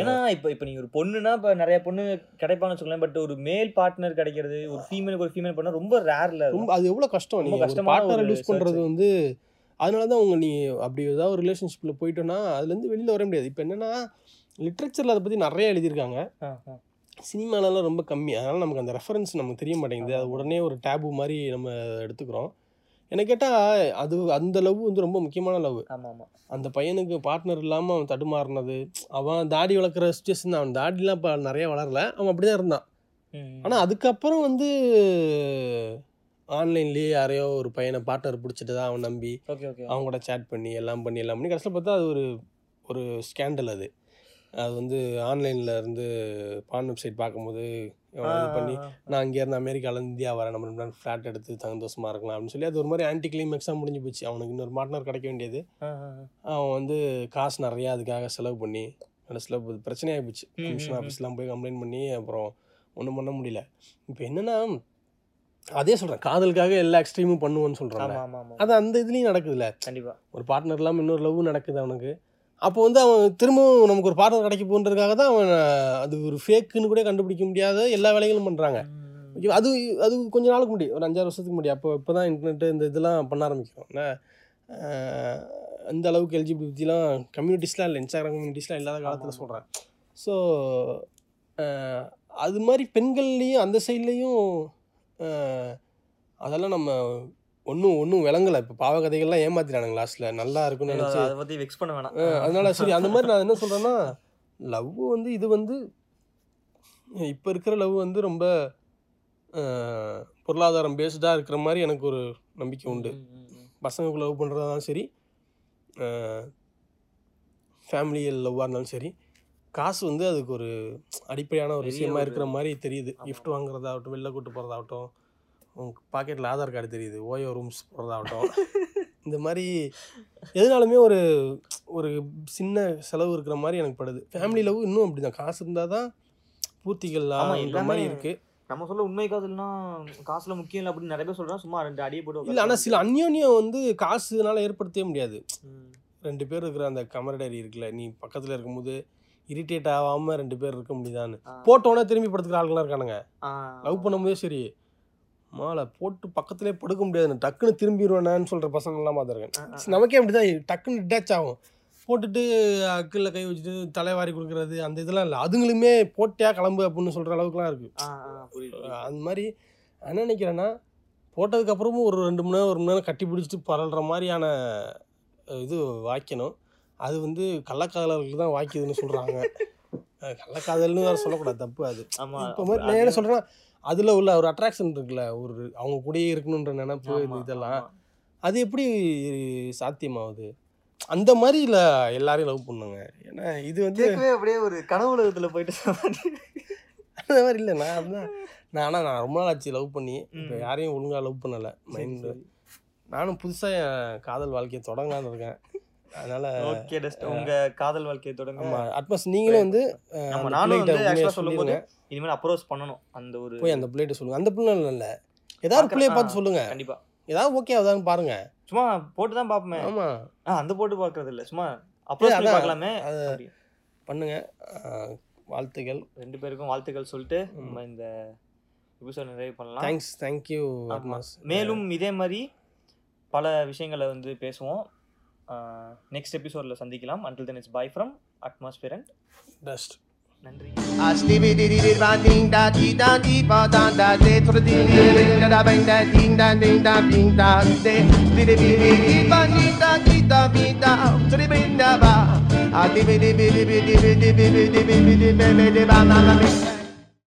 ஏன்னா இப்ப இப்ப நீங்க ஒரு பொண்ணுனா இப்ப நிறைய பொண்ணு கிடைப்பாங்கன்னு சொல்லலாம் பட் ஒரு மேல் பார்ட்னர் கிடைக்கிறது ஒரு ஃபீமேலுக்கு ஒரு ஃபீமேல் பண்ணா ரொம்ப ரேர்ல ரொம்ப அது எவ்வளோ கஷ்டம் நீங்கள் ஒரு கஷ்டமான பார்ட்னரை லூஸ் பண்ணுறது. வந்து அதனால தான் உங்க நீ அப்படி ஏதாவது ஒரு ரிலேஷன்ஷிப்பில் போயிட்டோன்னா அதுலேருந்து வெளியில் வர முடியாது. இப்போ என்னன்னா லிட்ரேச்சரில் அதை பற்றி நிறைய எழுதியிருக்காங்க. சினிமாலலாம் ரொம்ப கம்மி. அதனால் நமக்கு அந்த ரெஃபரன்ஸ் நமக்கு தெரிய மாட்டேங்குது. அது உடனே ஒரு டேபு மாதிரி நம்ம எடுத்துக்கிறோம். எனக்கு கேட்டால் அது அந்த லவ் வந்து ரொம்ப முக்கியமான லவ் அந்த பையனுக்கு பார்ட்னர் இல்லாமல் அவன் தடுமாறினது அவன் தாடி வளர்க்குற சுச்சுவேஷன் அவன் தாடிலாம் இப்போ நிறைய வளரல. அவன் அப்படி தான் இருந்தான். ஆனால் அதுக்கப்புறம் வந்து ஆன்லைன்லேயே யாரையோ ஒரு பையனை பார்ட்னர் பிடிச்சிட்டு தான் அவன் நம்பி அவங்க கூட சேட் பண்ணி எல்லாம் பண்ணி எல்லாம் பண்ணி கடைசியில் பார்த்தா அது ஒரு ஒரு ஸ்கேண்டல் அது. அது வந்து ஆன்லைனில் இருந்து பான் வெப்சைட் பார்க்கும்போது இது பண்ணி நான் அங்கேருந்து அமெரிக்காவிலேருந்து இந்தியா வரேன். நம்ம ரெண்டு ஃப்ளாட் எடுத்து சந்தோஷமாக இருக்கலாம். அப்படின்னு சொல்லி அது ஒரு மாதிரி ஆன்டி கிளைமேக்ஸாக முடிஞ்சு போச்சு. அவனுக்கு இன்னொரு பார்ட்னர் கிடைக்க வேண்டியது. அவன் வந்து காசு நிறையா அதுக்காக செலவு பண்ணி கடைசியில் இது பிரச்சனையாகி போச்சு. கமிஷன். ஆஃபீஸ்லாம் போய் கம்ப்ளைண்ட் பண்ணி அப்புறம் ஒன்றும் பண்ண முடியல. இப்போ என்னன்னா அதே சொல்கிறேன் காதலுக்காக எல்லா எக்ஸ்ட்ரீமும் பண்ணுவோன்னு ஆமா அது அந்த இதுலேயும் நடக்குதுல்ல. கண்டிப்பா. ஒரு பார்ட்னர் இல்லாமல் இன்னொரு லவ் நடக்குது அவனுக்கு. அப்போ வந்து அவன் திரும்பவும் நமக்கு ஒரு பார்ட்னர் கிடைக்க போன்றதுக்காக தான் அவன் அது ஒரு ஃபேக்குன்னு கூட கண்டுபிடிக்க முடியாத எல்லா வேலைகளும் பண்ணுறாங்க அது அது கொஞ்ச நாளுக்கு முடியும் ஒரு அஞ்சாறு வருஷத்துக்கு முடியும் அப்போ இப்போ தான் இன்டர்நெட்டு இந்த இதெல்லாம் பண்ண ஆரம்பிக்கிறோம். அந்த அளவுக்கு எல்ஜிபிலிட்டிலாம் கம்யூனிட்டிஸ்லாம் இல்லை இன்ஸ்டாகிராம் கம்யூனிட்டிஸ்லாம் இல்லாத காலத்தில். சொல்கிறேன் ஸோ அது மாதிரி பெண்கள்லேயும் அந்த சைட்லேயும் அதெல்லாம் நம்ம ஒன்றும் ஒன்றும் விளங்கலை. இப்போ பாவகதைகள்லாம் ஏமாத்திட்டானுங்க லாஸ்ட்டில் நல்லா இருக்குன்னு நினச்சி. அதை பத்தி வெக்ஸ் பண்ண வேணாம். அதனால சரி அந்த மாதிரி நான் என்ன சொல்கிறேன்னா லவ் வந்து இது வந்து இப்போ இருக்கிற லவ் வந்து ரொம்ப பொருளாதாரம் பேஸ்டாக இருக்கிற மாதிரி எனக்கு ஒரு நம்பிக்கை உண்டு. பசங்களுக்கு லவ் பண்ணுறதாலும் சரி ஃபேமிலி லவ்வாக இருந்தாலும் சரி காசு வந்து அதுக்கு ஒரு அடிப்படையான ஒரு விஷயமா இருக்கிற மாதிரி தெரியுது. gift வாங்குறதாகட்டும் வெளில கூட்டு போகிறதாகட்டும் உங்க பாக்கெட்டில் ஆதார் கார்டு தெரியுது ஓயோ ரூம்ஸ் போகிறதாகட்டும் இந்த மாதிரி எதுனாலுமே ஒரு ஒரு சின்ன செலவு இருக்கிற மாதிரி எனக்கு படுது. ஃபேமிலி லவ் இன்னும் அப்படிதான். காசு இருந்தால் தான் பூர்த்திகள் ஆமா, ஆகுன்ற எல்லாமே மாதிரி இருக்கு. நம்ம சொல்ல உண்மை காதல்னா காசுல முக்கியம் இல்லை அப்படின்னு நிறைய பேர் சொல்றாங்க. சும்மா ரெண்டு அடியை போட்டு இல்லை ஆனால் சில அந்யோன்யம் வந்து காசுனால ஏற்படுத்தவே முடியாது. ரெண்டு பேர் இருக்கிற அந்த கமரடரி இருக்குல்ல நீ பக்கத்தில் இருக்கும்போது இரிட்டேட் ஆகாமல் ரெண்டு பேர் இருக்க முடியுதான்னு. போட்டோன்னே திரும்பி படுத்துக்கிற ஆளுங்களாம் இருக்கானுங்க. லவ் பண்ணும்போதே சரி. மாலை போட்டு பக்கத்துலேயே படுக்க முடியாது. டக்குன்னு திரும்பிடுவேனான்னு சொல்கிற பசங்கள்லாம் பார்த்துருக்கேன். நமக்கே அப்படிதான். டக்குன்னு டிட்டாச் ஆகும். போட்டுட்டு அக்கில் கை வச்சுட்டு தலைவாரி கொடுக்குறது அந்த இதெல்லாம் இல்லை. அதுங்களுமே போட்டியா கிளம்பு அப்படின்னு சொல்கிற அளவுக்குலாம் இருக்குது. அந்த மாதிரி என்ன நினைக்கிறேன்னா போட்டதுக்கப்புறமும் ஒரு ரெண்டு மணி நேரம் ஒரு மணி நேரம் கட்டி பிடிச்சிட்டு பரல்ற மாதிரியான இது வாய்க்கணும். அது வந்து கள்ளக்காதலர்களுக்கு தான் வாய்க்குதுன்னு சொல்கிறாங்க கள்ளக்காதல்னு வேறு சொல்லக்கூடாது. தப்பு அது. இப்போ மாதிரி நான் என்ன சொல்கிறேன்னா அதில் உள்ள ஒரு அட்ராக்ஷன் இருக்குல்ல ஒரு அவங்க கூடயே இருக்கணுன்ற நினைப்பு இதெல்லாம். அது எப்படி சாத்தியமாகுது? அந்த மாதிரி இல்லை எல்லாரையும் லவ் பண்ணுங்க. ஏன்னா இது வந்து அப்படியே ஒரு கனவு உலகத்துல போயிட்டு அந்த மாதிரி இல்லை நான் அதுதான் நான் ஆனால் நான் ரொம்ப நாள் ஆச்சு லவ் பண்ணி. இப்போ. யாரையும் ஒழுங்காக லவ் பண்ணலை மைண்ட் நானும் புதுசாக என் காதல் வாழ்க்கையை தொடங்கலான்னு இருக்கேன். அதனால ஓகே டஸ்ட் உங்க காதல் வாழ்க்கையை தொடங்க. ஆமா அட்மாஸ் நீங்களும் வந்து அந்த நானும் வந்து actually சொல்லும்போது. இனிமேல் அப்ரோச் பண்ணணும். அந்த ஒரு போய் அந்த பிள்ளைகிட்ட சொல்லுங்க. அந்த பிள்ளை இல்லை. ஏதாவது பிள்ளைய. பார்த்து சொல்லுங்க. கண்டிப்பா. ஏதாவது ஓகே ஆகுதான்னு பாருங்க. சும்மா போட்டு தான் பாப்போமே ஆமா. ஆ, அந்த போட்டு பார்க்கறது இல்ல. சும்மா அப்ரோச் பண்ணி பார்க்கலாமே. பண்ணுங்க. வாழ்த்துக்கள். ரெண்டு பேருக்கும் வாழ்த்துக்கள் சொல்லிட்டு நம்ம இந்த எபிசோட் நிறைவு பண்ணலாம். தேங்க்ஸ் தேங்க்யூ மேலும் இதே மாதிரி பல விஷயங்களை வந்து பேசுவோம். நெக்ஸ்ட் எபிசோட்ல சந்திக்கலாம். Until then it's bye from atmosphere and dust நன்றி.